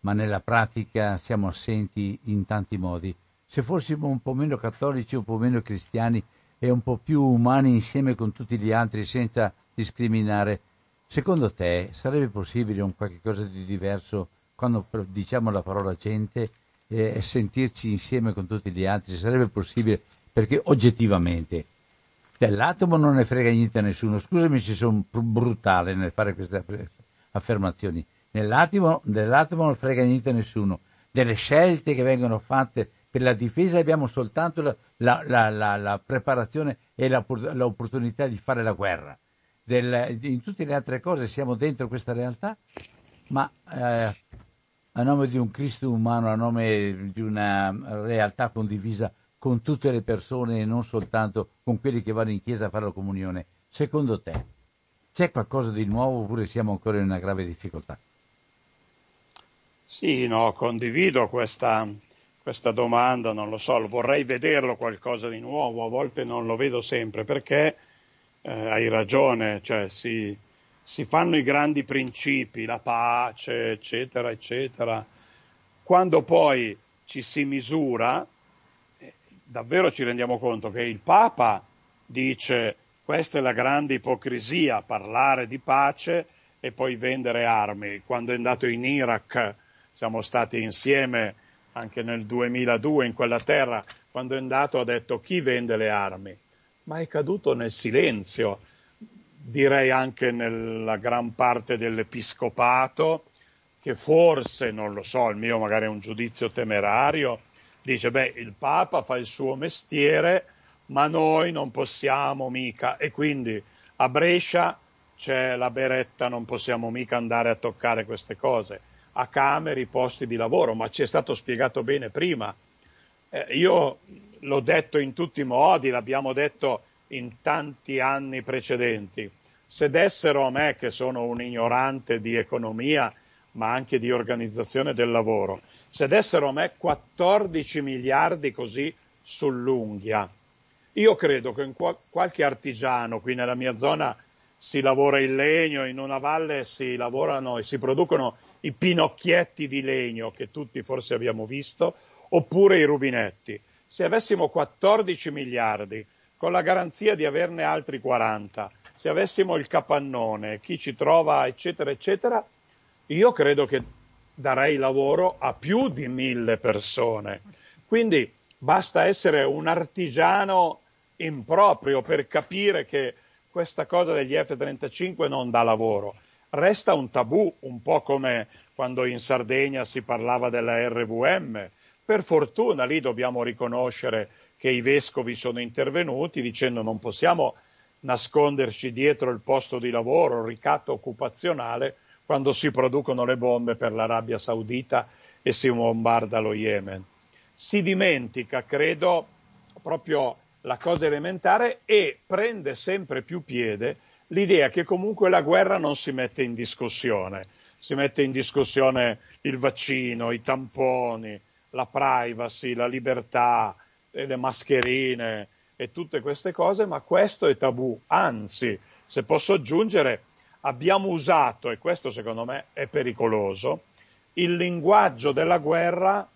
ma nella pratica siamo assenti in tanti modi. Se fossimo un po' meno cattolici, un po' meno cristiani e un po' più umani insieme con tutti gli altri senza discriminare, secondo te sarebbe possibile un qualche cosa di diverso quando diciamo la parola gente e sentirci insieme con tutti gli altri, sarebbe possibile, perché oggettivamente dell'atomo non ne frega niente a nessuno. Scusami se sono brutale nel fare queste affermazioni. Nell'atomo, dell'atomo non frega niente a nessuno. Delle scelte che vengono fatte per la difesa abbiamo soltanto la, la, la, la preparazione e l'opportunità di fare la guerra. Del, in tutte le altre cose siamo dentro questa realtà, ma eh, a nome di un Cristo umano, a nome di una realtà condivisa con tutte le persone e non soltanto con quelli che vanno in chiesa a fare la comunione. Secondo te c'è qualcosa di nuovo oppure siamo ancora in una grave difficoltà? Sì, no, condivido questa, questa domanda, non lo so, vorrei vederlo qualcosa di nuovo, a volte non lo vedo sempre perché eh, hai ragione, cioè si, si fanno i grandi principi, la pace, eccetera, eccetera. Quando poi ci si misura, eh, davvero ci rendiamo conto che il Papa dice questa è la grande ipocrisia, parlare di pace e poi vendere armi. Quando è andato in Iraq siamo stati insieme anche nel 2002 in quella terra, quando è andato ha detto chi vende le armi, ma è caduto nel silenzio direi anche nella gran parte dell'episcopato, che forse, non lo so, il mio magari è un giudizio temerario, dice, beh, il Papa fa il suo mestiere, ma noi non possiamo mica, e quindi a Brescia c'è la beretta, non possiamo mica andare a toccare queste cose, a Cameri, posti di lavoro, ma ci è stato spiegato bene prima. Eh, io l'ho detto in tutti i modi, l'abbiamo detto in tanti anni precedenti. Se dessero a me, che sono un ignorante di economia, ma anche di organizzazione del lavoro, se dessero a me 14 miliardi così sull'unghia, io credo che in qualche artigiano qui nella mia zona si lavora il legno, in una valle si lavorano e si producono i pinocchietti di legno che tutti forse abbiamo visto, oppure i rubinetti. Se avessimo 14 miliardi, con la garanzia di averne altri 40, se avessimo il capannone, chi ci trova, eccetera, eccetera, io credo che darei lavoro a più di mille persone. Quindi basta essere un artigiano improprio per capire che questa cosa degli F-35 non dà lavoro. Resta un tabù, un po' come quando in Sardegna si parlava della RVM. Per fortuna lì dobbiamo riconoscere che i vescovi sono intervenuti dicendo non possiamo nasconderci dietro il posto di lavoro, il ricatto occupazionale, quando si producono le bombe per l'Arabia Saudita e si bombarda lo Yemen. Si dimentica, credo, proprio la cosa elementare e prende sempre più piede l'idea che comunque la guerra non si mette in discussione. Si mette in discussione il vaccino, i tamponi, la privacy, la libertà, le mascherine e tutte queste cose, ma questo è tabù. Anzi, se posso aggiungere, abbiamo usato, e questo secondo me è pericoloso, il linguaggio della guerra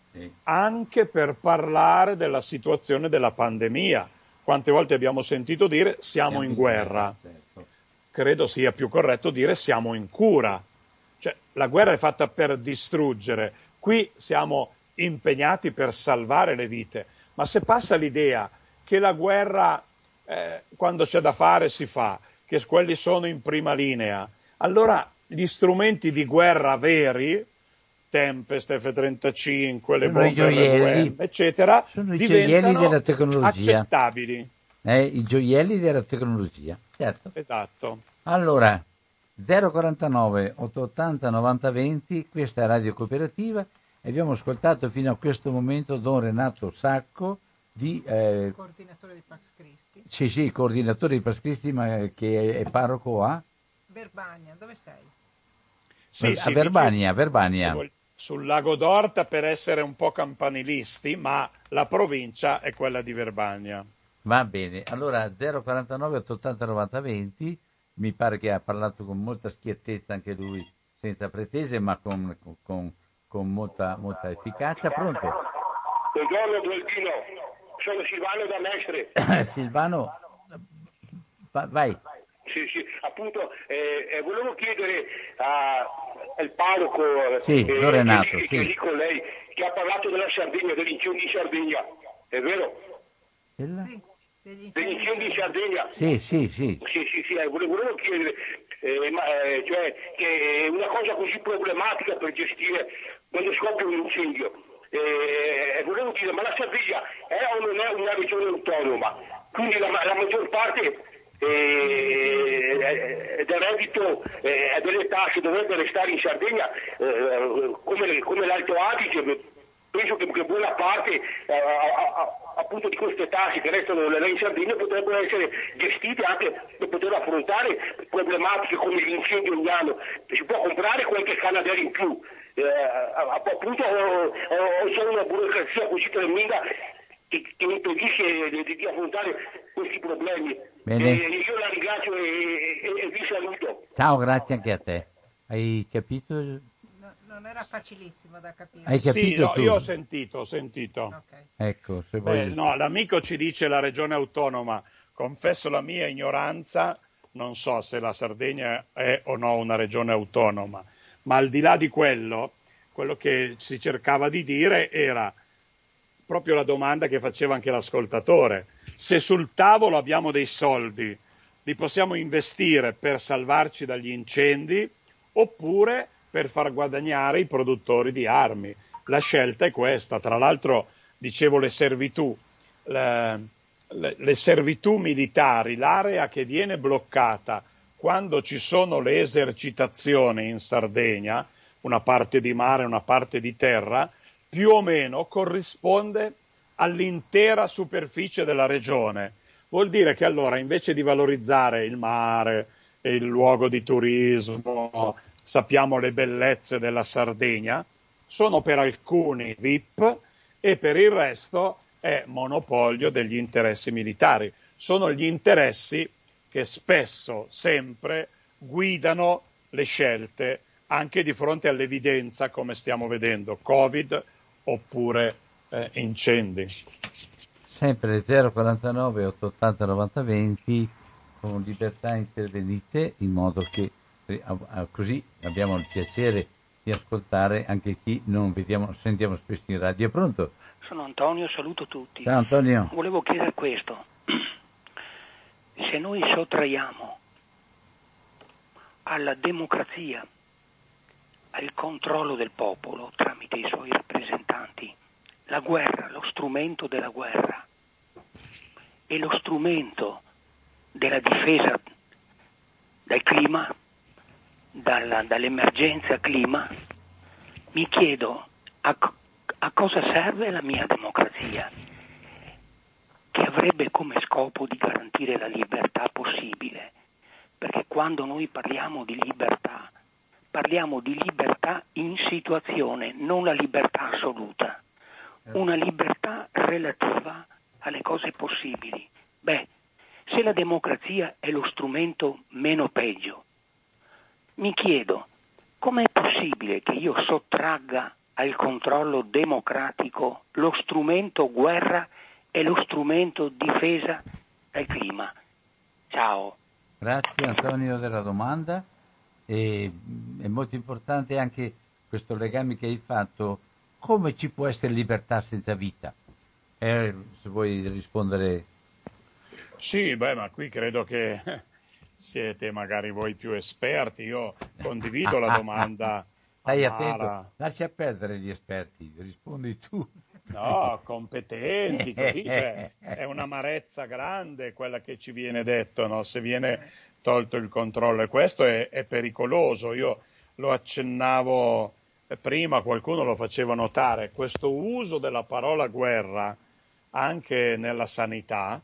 anche per parlare della situazione della pandemia. Quante volte abbiamo sentito dire siamo in guerra? Certo. Credo sia più corretto dire siamo in cura. Cioè, la guerra è fatta per distruggere, qui siamo impegnati per salvare le vite. Ma se passa l'idea che la guerra, eh, quando c'è da fare, si fa, che quelli sono in prima linea, allora gli strumenti di guerra veri, Tempest, F-35, le bombe RWM, eccetera, sono diventano accettabili. Eh, I gioielli della tecnologia, certo. Esatto. Allora, 049 880 90 20, questa è Radio Cooperativa abbiamo ascoltato fino a questo momento Don Renato Sacco di... Eh, coordinatore di Pax Christi. Sì, sì, coordinatore di Pax Christi, ma che è parroco a... Verbania, dove sei? Sì, a sì, Verbania, dice, Verbania. Sul lago d'Orta per essere un po' campanilisti, ma la provincia è quella di Verbania. Va bene, allora 049 880 90 20, mi pare che ha parlato con molta schiettezza anche lui, senza pretese, ma con, con, con molta, molta efficacia. Pronto? Buongiorno Gualdino, sono Silvano da Mestre. Silvano, vai. Sì, sì, appunto, eh, eh, volevo chiedere a, al parroco sì, eh, Renato, che, sì. che con lei, che ha parlato della Sardegna, degli incendi in Sardegna, è vero? Della? Sì. Degli incendi in Sardegna? Sì, sì, sì. Sì, sì, sì, eh, volevo chiedere, eh, ma, eh, cioè, che è una cosa così problematica per gestire quando scoppia un incendio. Eh, volevo dire, ma la Sardegna è o non è una regione autonoma? Quindi la, la maggior parte eh, del reddito eh, delle tasse dovrebbe restare in Sardegna eh, come, come l'Alto Adige penso che, che buona parte eh, appunto di queste tasse che restano in Sardegna potrebbero essere gestite anche per poter affrontare problematiche come l'incendio ogni anno. Si può comprare qualche canadere in più. Eh, appunto solo una burocrazia così tremenda che, che mi impedisce di, di, affrontare questi problemi. Bene. Eh, io la ringrazio e, e, e vi saluto. Ciao, grazie anche a te. Hai capito? non era facilissimo da capire. Hai capito sì, no, io ho sentito, ho sentito. Okay. Ecco, se vuoi... Eh, no, l'amico ci dice la regione autonoma. Confesso la mia ignoranza, non so se la Sardegna è o no una regione autonoma, ma al di là di quello, quello che si cercava di dire era proprio la domanda che faceva anche l'ascoltatore. Se sul tavolo abbiamo dei soldi, li possiamo investire per salvarci dagli incendi oppure per far guadagnare i produttori di armi. La scelta è questa. Tra l'altro, dicevo le servitù, le, le, le servitù militari, l'area che viene bloccata quando ci sono le esercitazioni in Sardegna, una parte di mare una parte di terra, più o meno corrisponde all'intera superficie della regione. Vuol dire che allora invece di valorizzare il mare, il luogo di turismo, sappiamo le bellezze della Sardegna, sono per alcuni VIP e per il resto è monopolio degli interessi militari. Sono gli interessi che spesso, sempre, guidano le scelte anche di fronte all'evidenza, come stiamo vedendo, Covid oppure eh, incendi. Sempre 049 880 90 20 con libertà intervenite in modo che eh, così abbiamo il piacere di ascoltare anche chi non vediamo, sentiamo spesso in radio. È pronto? Sono Antonio, saluto tutti. Ciao Antonio. Volevo chiedere questo. Se noi sottraiamo alla democrazia, al controllo del popolo tramite i suoi rappresentanti, la guerra, lo strumento della guerra e lo strumento della difesa dal clima, dalla, dall'emergenza clima, mi chiedo a, a cosa serve la mia democrazia, che avrebbe come scopo di garantire la libertà possibile, perché quando noi parliamo di libertà, parliamo di libertà in situazione, non la libertà assoluta, una libertà relativa alle cose possibili. Beh, se la democrazia è lo strumento meno peggio, mi chiedo com'è possibile che io sottragga al controllo democratico lo strumento guerra e lo strumento difesa dal clima. Ciao. Grazie Antonio della domanda. E, è molto importante anche questo legame che hai fatto. Come ci può essere libertà senza vita? Eh, se vuoi rispondere. Sì, beh, ma qui credo che siete magari voi più esperti. Io condivido la domanda. Stai attento, lascia perdere gli esperti, rispondi tu. No, competenti, così, cioè, è un'amarezza grande quella che ci viene detto, no? se viene tolto il controllo e questo è, è pericoloso. Io lo accennavo prima, qualcuno lo faceva notare, questo uso della parola guerra anche nella sanità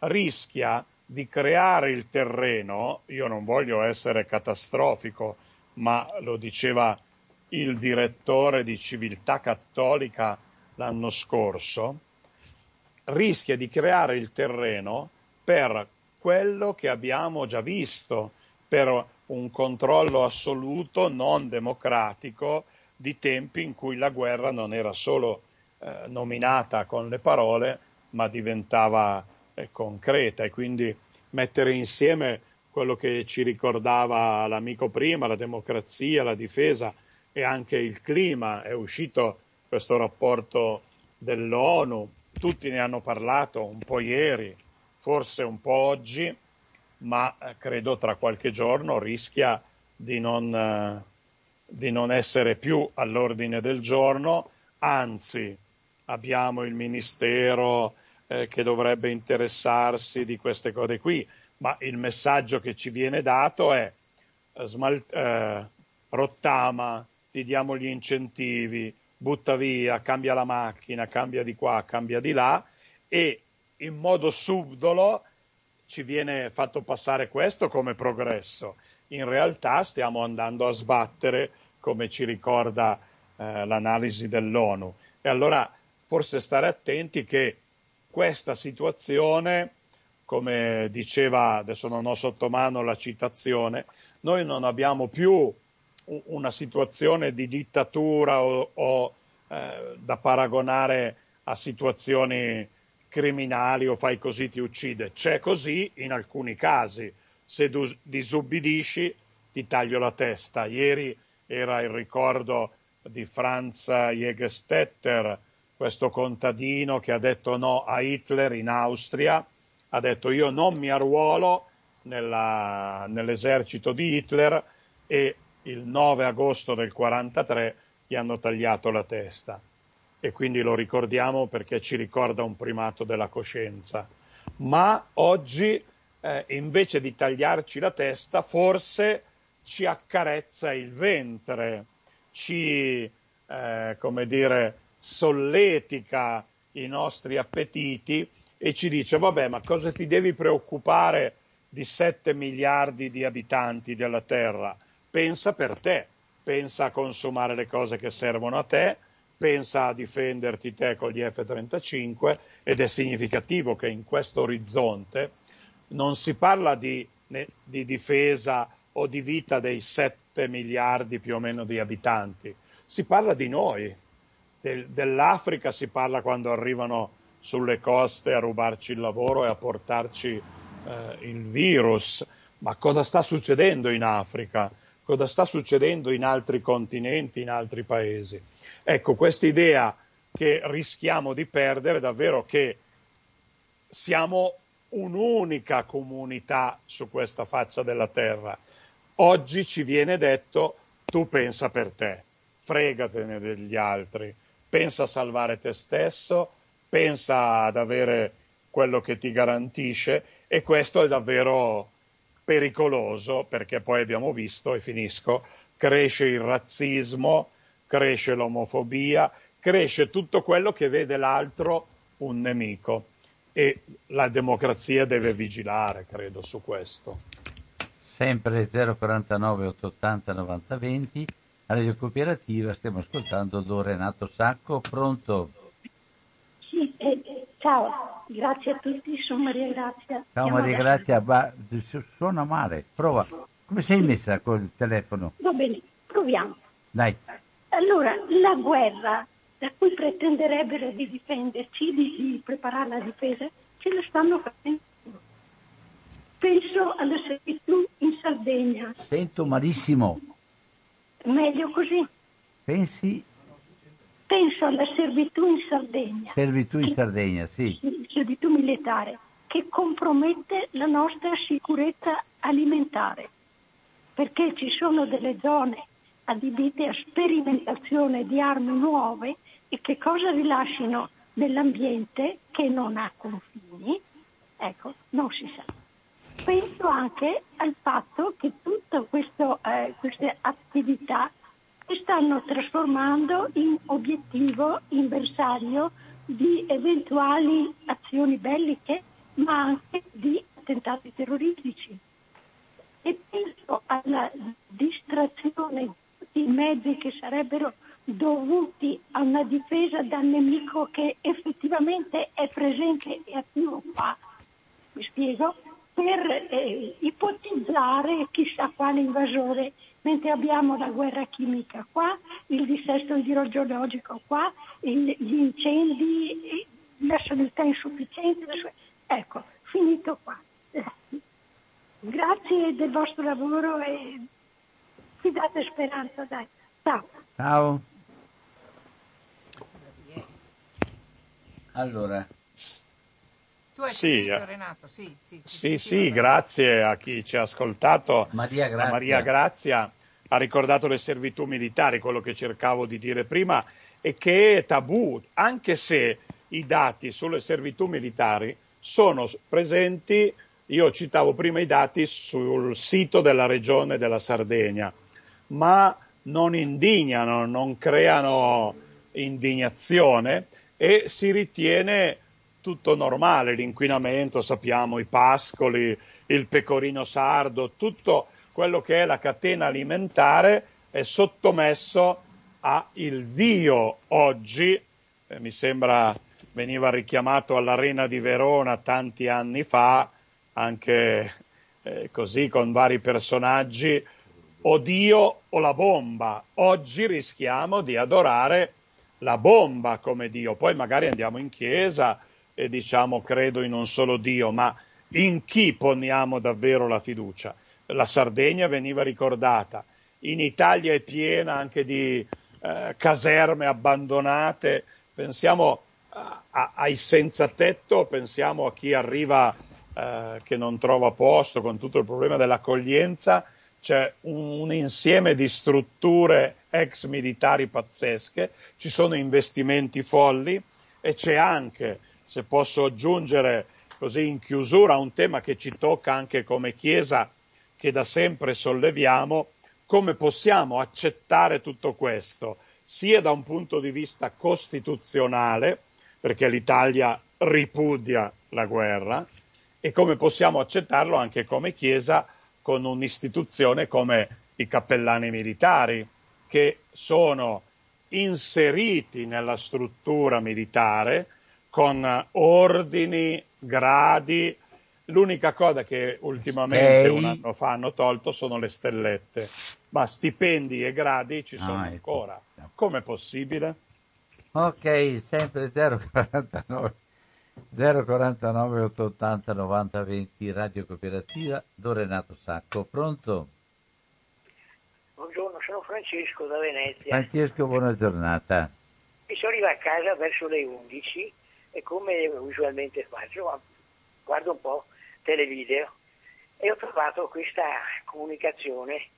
rischia di creare il terreno, io non voglio essere catastrofico, ma lo diceva il direttore di Civiltà Cattolica l'anno scorso, rischia di creare il terreno per quello che abbiamo già visto, per un controllo assoluto non democratico di tempi in cui la guerra non era solo eh, nominata con le parole, ma diventava eh, concreta e quindi mettere insieme quello che ci ricordava l'amico prima, la democrazia, la difesa e anche il clima. È uscito questo rapporto dell'ONU, tutti ne hanno parlato un po' ieri, forse un po' oggi, ma eh, credo tra qualche giorno rischia di non, eh, di non essere più all'ordine del giorno, anzi abbiamo il Ministero eh, che dovrebbe interessarsi di queste cose qui, ma il messaggio che ci viene dato è eh, smalt- eh, rottama, ti diamo gli incentivi, butta via, cambia la macchina, cambia di qua, cambia di là e in modo subdolo ci viene fatto passare questo come progresso. In realtà stiamo andando a sbattere, come ci ricorda eh, l'analisi dell'ONU. E allora forse stare attenti che questa situazione, come diceva, adesso non ho sotto mano la citazione, noi non abbiamo più una situazione di dittatura o, o eh, da paragonare a situazioni criminali o fai così ti uccide. C'è così in alcuni casi. Se tu disubbidisci ti taglio la testa. Ieri era il ricordo di Franz Jägerstetter, questo contadino che ha detto no a Hitler in Austria, ha detto io non mi arruolo nella, nell'esercito di Hitler e il 9 agosto del 1943 gli hanno tagliato la testa e quindi lo ricordiamo perché ci ricorda un primato della coscienza. Ma oggi eh, invece di tagliarci la testa forse ci accarezza il ventre, ci eh, come dire, solletica i nostri appetiti e ci dice vabbè ma cosa ti devi preoccupare di 7 miliardi di abitanti della Terra? Pensa per te, pensa a consumare le cose che servono a te, pensa a difenderti te con gli F-35 ed è significativo che in questo orizzonte non si parla di, di difesa o di vita dei 7 miliardi più o meno di abitanti, si parla di noi, del, dell'Africa si parla quando arrivano sulle coste a rubarci il lavoro e a portarci eh, il virus, ma cosa sta succedendo in Africa? Cosa sta succedendo in altri continenti, in altri paesi? Ecco, questa idea che rischiamo di perdere davvero che siamo un'unica comunità su questa faccia della terra. Oggi ci viene detto tu pensa per te, fregatene degli altri, pensa a salvare te stesso, pensa ad avere quello che ti garantisce e questo è davvero pericoloso perché poi abbiamo visto, e finisco, cresce il razzismo, cresce l'omofobia, cresce tutto quello che vede l'altro un nemico e la democrazia deve vigilare, credo, su questo. Sempre 049 880 90 20, a Radio Cooperativa stiamo ascoltando Don Renato Sacco, pronto? Sì, eh, ciao, grazie a tutti, sono Maria Grazia. Ciao Siamo Maria Grazia, ma suona male, prova. Come sei messa col telefono? Va bene, proviamo. Dai. Allora, la guerra da cui pretenderebbero di difenderci, di, di preparare la difesa, ce la stanno facendo. Penso alla servitù in Sardegna. Sento malissimo. Meglio così. Pensi? Penso alla servitù in Sardegna. Servitù in Sardegna, sì. Servitù militare, che compromette la nostra sicurezza alimentare, perché ci sono delle zone adibite a sperimentazione di armi nuove e che cosa rilascino nell'ambiente che non ha confini, ecco, non si sa. Penso anche al fatto che tutte eh, queste attività si stanno trasformando in obiettivo inversario di eventuali azioni belliche, ma anche di attentati terroristici. E penso alla distrazione i mezzi che sarebbero dovuti a una difesa dal nemico che effettivamente è presente e attivo qua, mi spiego, per eh, ipotizzare chissà quale invasore, mentre abbiamo la guerra chimica qua, il dissesto idrogeologico qua, il, gli incendi, la sanità insufficiente. Ecco, finito qua. Grazie del vostro lavoro e ci date speranza, dai. Ciao. Ciao. Allora. Tu hai sì, sentito, Renato? Sì, sì, sì, sì grazie a chi ci ha ascoltato. Maria Grazia. Maria Grazia ha ricordato le servitù militari, quello che cercavo di dire prima, e che è tabù, anche se i dati sulle servitù militari sono presenti, io citavo prima i dati sul sito della regione della Sardegna ma non indignano, non creano indignazione e si ritiene tutto normale, l'inquinamento, sappiamo, i pascoli, il pecorino sardo, tutto quello che è la catena alimentare è sottomesso a il Dio oggi, eh, mi sembra veniva richiamato all'Arena di Verona tanti anni fa, anche eh, così con vari personaggi, o Dio o la bomba. Oggi rischiamo di adorare la bomba come Dio. Poi magari andiamo in chiesa e diciamo credo in un solo Dio, ma in chi poniamo davvero la fiducia? La Sardegna veniva ricordata, in Italia è piena anche di eh, caserme abbandonate, pensiamo a, a, ai senza tetto, pensiamo a chi arriva eh, che non trova posto con tutto il problema dell'accoglienza. C'è un, un insieme di strutture ex militari pazzesche, ci sono investimenti folli e c'è anche, se posso aggiungere così in chiusura, un tema che ci tocca anche come Chiesa, che da sempre solleviamo, come possiamo accettare tutto questo, sia da un punto di vista costituzionale, perché l'Italia ripudia la guerra, e come possiamo accettarlo anche come Chiesa con un'istituzione come i cappellani militari, che sono inseriti nella struttura militare con ordini, gradi. L'unica cosa che ultimamente Stay. un anno fa hanno tolto sono le stellette, ma stipendi e gradi ci sono Ah, ecco. ancora. Com'è possibile? Ok, sempre 049 049 880 90 20 Radio Cooperativa Don Renato Sacco. Pronto? Buongiorno, sono Francesco da Venezia. Francesco, buona giornata. Mi sono arrivato a casa verso le 11 e come usualmente faccio, guardo un po' televideo e ho trovato questa comunicazione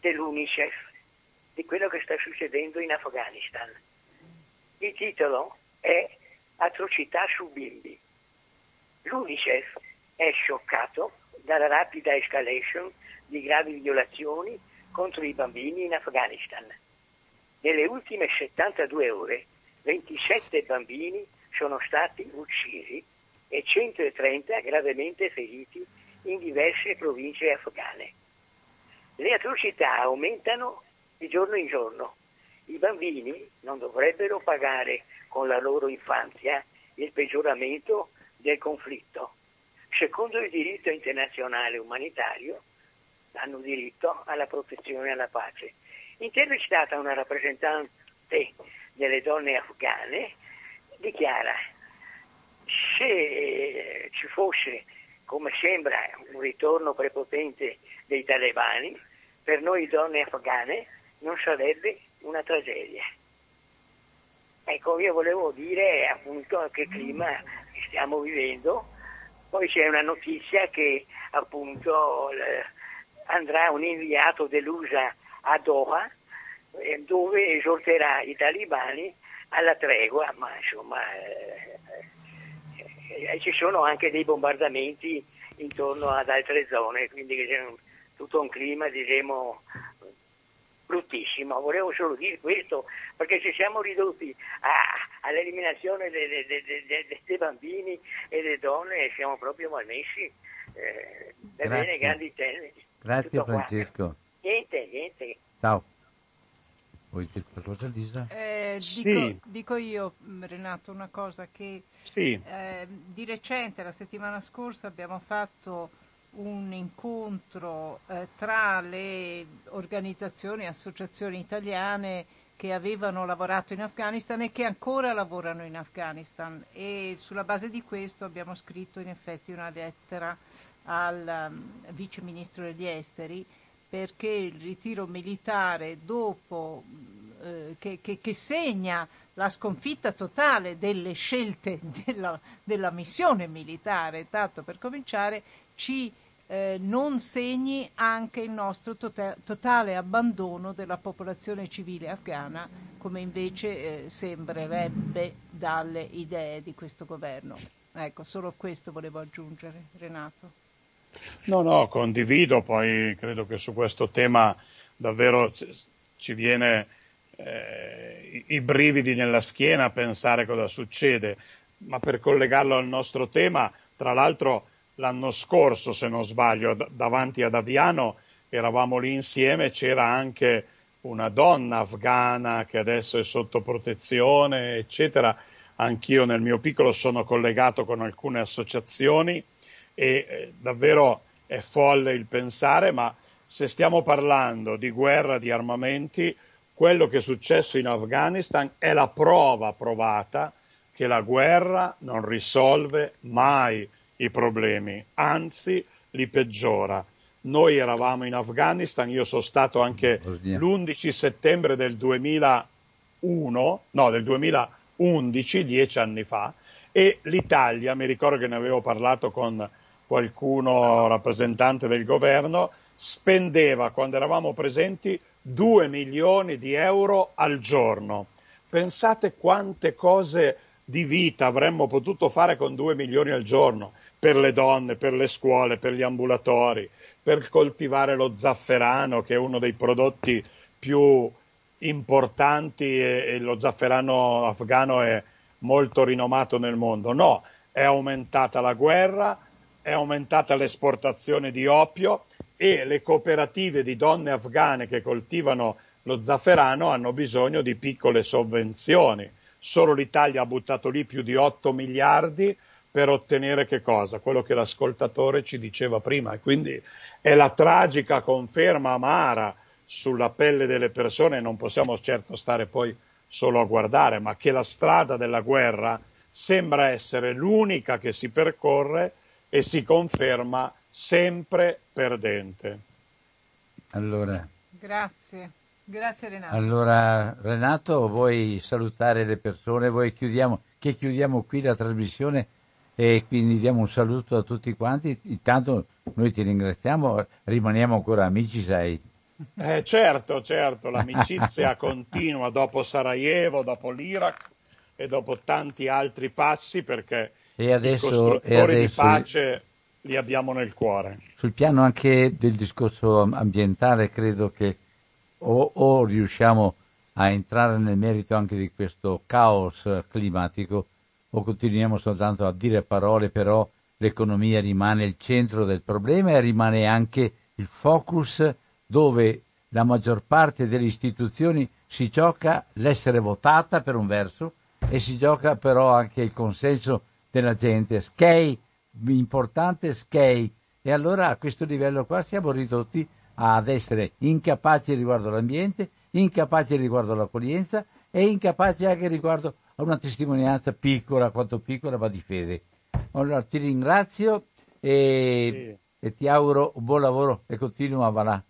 dell'UNICEF di quello che sta succedendo in Afghanistan. Il titolo è Atrocità su bimbi. L'UNICEF è scioccato dalla rapida escalation di gravi violazioni contro i bambini in Afghanistan. Nelle ultime 72 ore 27 bambini sono stati uccisi e 130 gravemente feriti in diverse province afghane. Le atrocità aumentano di giorno in giorno. I bambini non dovrebbero pagare con la loro infanzia il peggioramento del conflitto. Secondo il diritto internazionale umanitario hanno diritto alla protezione e alla pace. Intervistata una rappresentante delle donne afghane, dichiara se ci fosse, come sembra, un ritorno prepotente dei talebani, per noi donne afghane non sarebbe una tragedia. Ecco, io volevo dire appunto che clima stiamo vivendo. Poi c'è una notizia che appunto andrà un inviato dell'USA a Doha eh, dove esorterà i talibani alla tregua, ma insomma eh, eh, ci sono anche dei bombardamenti intorno ad altre zone, quindi c'è un- tutto un clima diciamo bruttissimo. Volevo solo dire questo perché ci siamo ridotti a- all'eliminazione dei, dei- dei- dei- bambini e delle donne e siamo proprio malmessi. Eh, Grazie. bene, grandi temi. Grazie Tutto qua. Francesco. Niente, niente. Ciao. Vuoi dire qualcosa Lisa? Eh, dico, Sì. dico io, mh, Renato, una cosa che Sì. eh, di recente, la settimana scorsa, abbiamo fatto un incontro eh, tra le organizzazioni e associazioni italiane che avevano lavorato in Afghanistan e che ancora lavorano in Afghanistan e sulla base di questo abbiamo scritto in effetti una lettera al um, vice ministro degli esteri perché il ritiro militare dopo eh, che, che- che segna la sconfitta totale delle scelte della, della missione militare, tanto per cominciare, ci eh, non segni anche il nostro tota- totale abbandono della popolazione civile afghana, come invece eh, sembrerebbe dalle idee di questo governo. Ecco, solo questo volevo aggiungere, Renato. No, no, condivido, poi credo che su questo tema davvero ci- viene eh, i- brividi nella schiena a pensare cosa succede, ma per collegarlo al nostro tema, tra l'altro l'anno scorso, se non sbaglio, davanti ad Aviano eravamo lì insieme, c'era anche una donna afghana che adesso è sotto protezione, eccetera. Anch'io nel mio piccolo sono collegato con alcune associazioni e eh, davvero è folle il pensare, ma se stiamo parlando di guerra di armamenti, quello che è successo in Afghanistan è la prova provata che la guerra non risolve mai i problemi, anzi li peggiora. Noi eravamo in Afghanistan, io sono stato anche l'11 settembre del 2001, no, del 2011, dieci anni fa, e l'Italia, mi ricordo che ne avevo parlato con qualcuno rappresentante del governo, spendeva quando eravamo presenti 2 milioni di euro al giorno. Pensate quante cose di vita avremmo potuto fare con 2 milioni al giorno per le donne, per le scuole, per gli ambulatori, per coltivare lo zafferano, che è uno dei prodotti più importanti e, e lo zafferano afghano è molto rinomato nel mondo. No, è aumentata la guerra, è aumentata l'esportazione di oppio e le cooperative di donne afghane che coltivano lo zafferano hanno bisogno di piccole sovvenzioni. Solo l'Italia ha buttato lì più di 8 miliardi per ottenere che cosa? Quello che l'ascoltatore ci diceva prima. E quindi è la tragica conferma amara sulla pelle delle persone, non possiamo certo stare poi solo a guardare, ma che la strada della guerra sembra essere l'unica che si percorre e si conferma sempre perdente. Allora, Grazie, grazie Renato. allora, Renato, vuoi salutare le persone? Vuoi chiudiamo, che chiudiamo qui la trasmissione e quindi diamo un saluto a tutti quanti? Intanto noi ti ringraziamo, rimaniamo ancora amici, sai? Eh, certo, certo, l'amicizia continua dopo Sarajevo, dopo l'Iraq e dopo tanti altri passi perché E adesso- e adesso- di pace li abbiamo nel cuore. Sul piano anche del discorso ambientale, credo che o, o riusciamo a entrare nel merito anche di questo caos climatico o continuiamo soltanto a dire parole, però l'economia rimane il centro del problema e rimane anche il focus dove la maggior parte delle istituzioni si gioca l'essere votata per un verso e si gioca però anche il consenso della gente. Skei, importante skei. E allora a questo livello qua siamo ridotti ad essere incapaci riguardo all'ambiente, incapaci riguardo all'accoglienza e incapaci anche riguardo a una testimonianza piccola, quanto piccola, ma di fede. Allora ti ringrazio e, e ti auguro un buon lavoro e continua va là.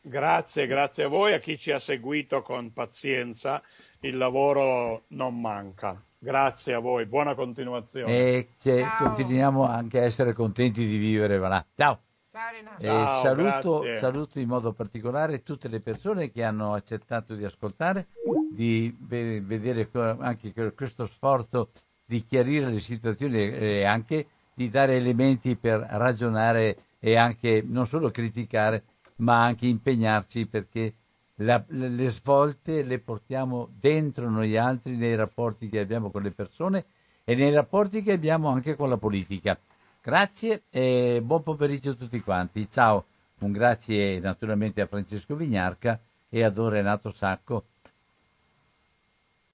Grazie, grazie a voi, a chi ci ha seguito con pazienza, il lavoro non manca. Grazie a voi, buona continuazione. E c'è- continuiamo anche a essere contenti di vivere va là. Ciao. Ciao Renato. E Ciao, saluto, saluto in modo particolare tutte le persone che hanno accettato di ascoltare, di ve- vedere anche que- questo sforzo di chiarire le situazioni e anche di dare elementi per ragionare e anche non solo criticare, ma anche impegnarci perché la- le svolte le portiamo dentro noi altri nei rapporti che abbiamo con le persone e nei rapporti che abbiamo anche con la politica. Grazie e buon pomeriggio a tutti quanti. Ciao, un grazie naturalmente a Francesco Vignarca e a Don Renato Sacco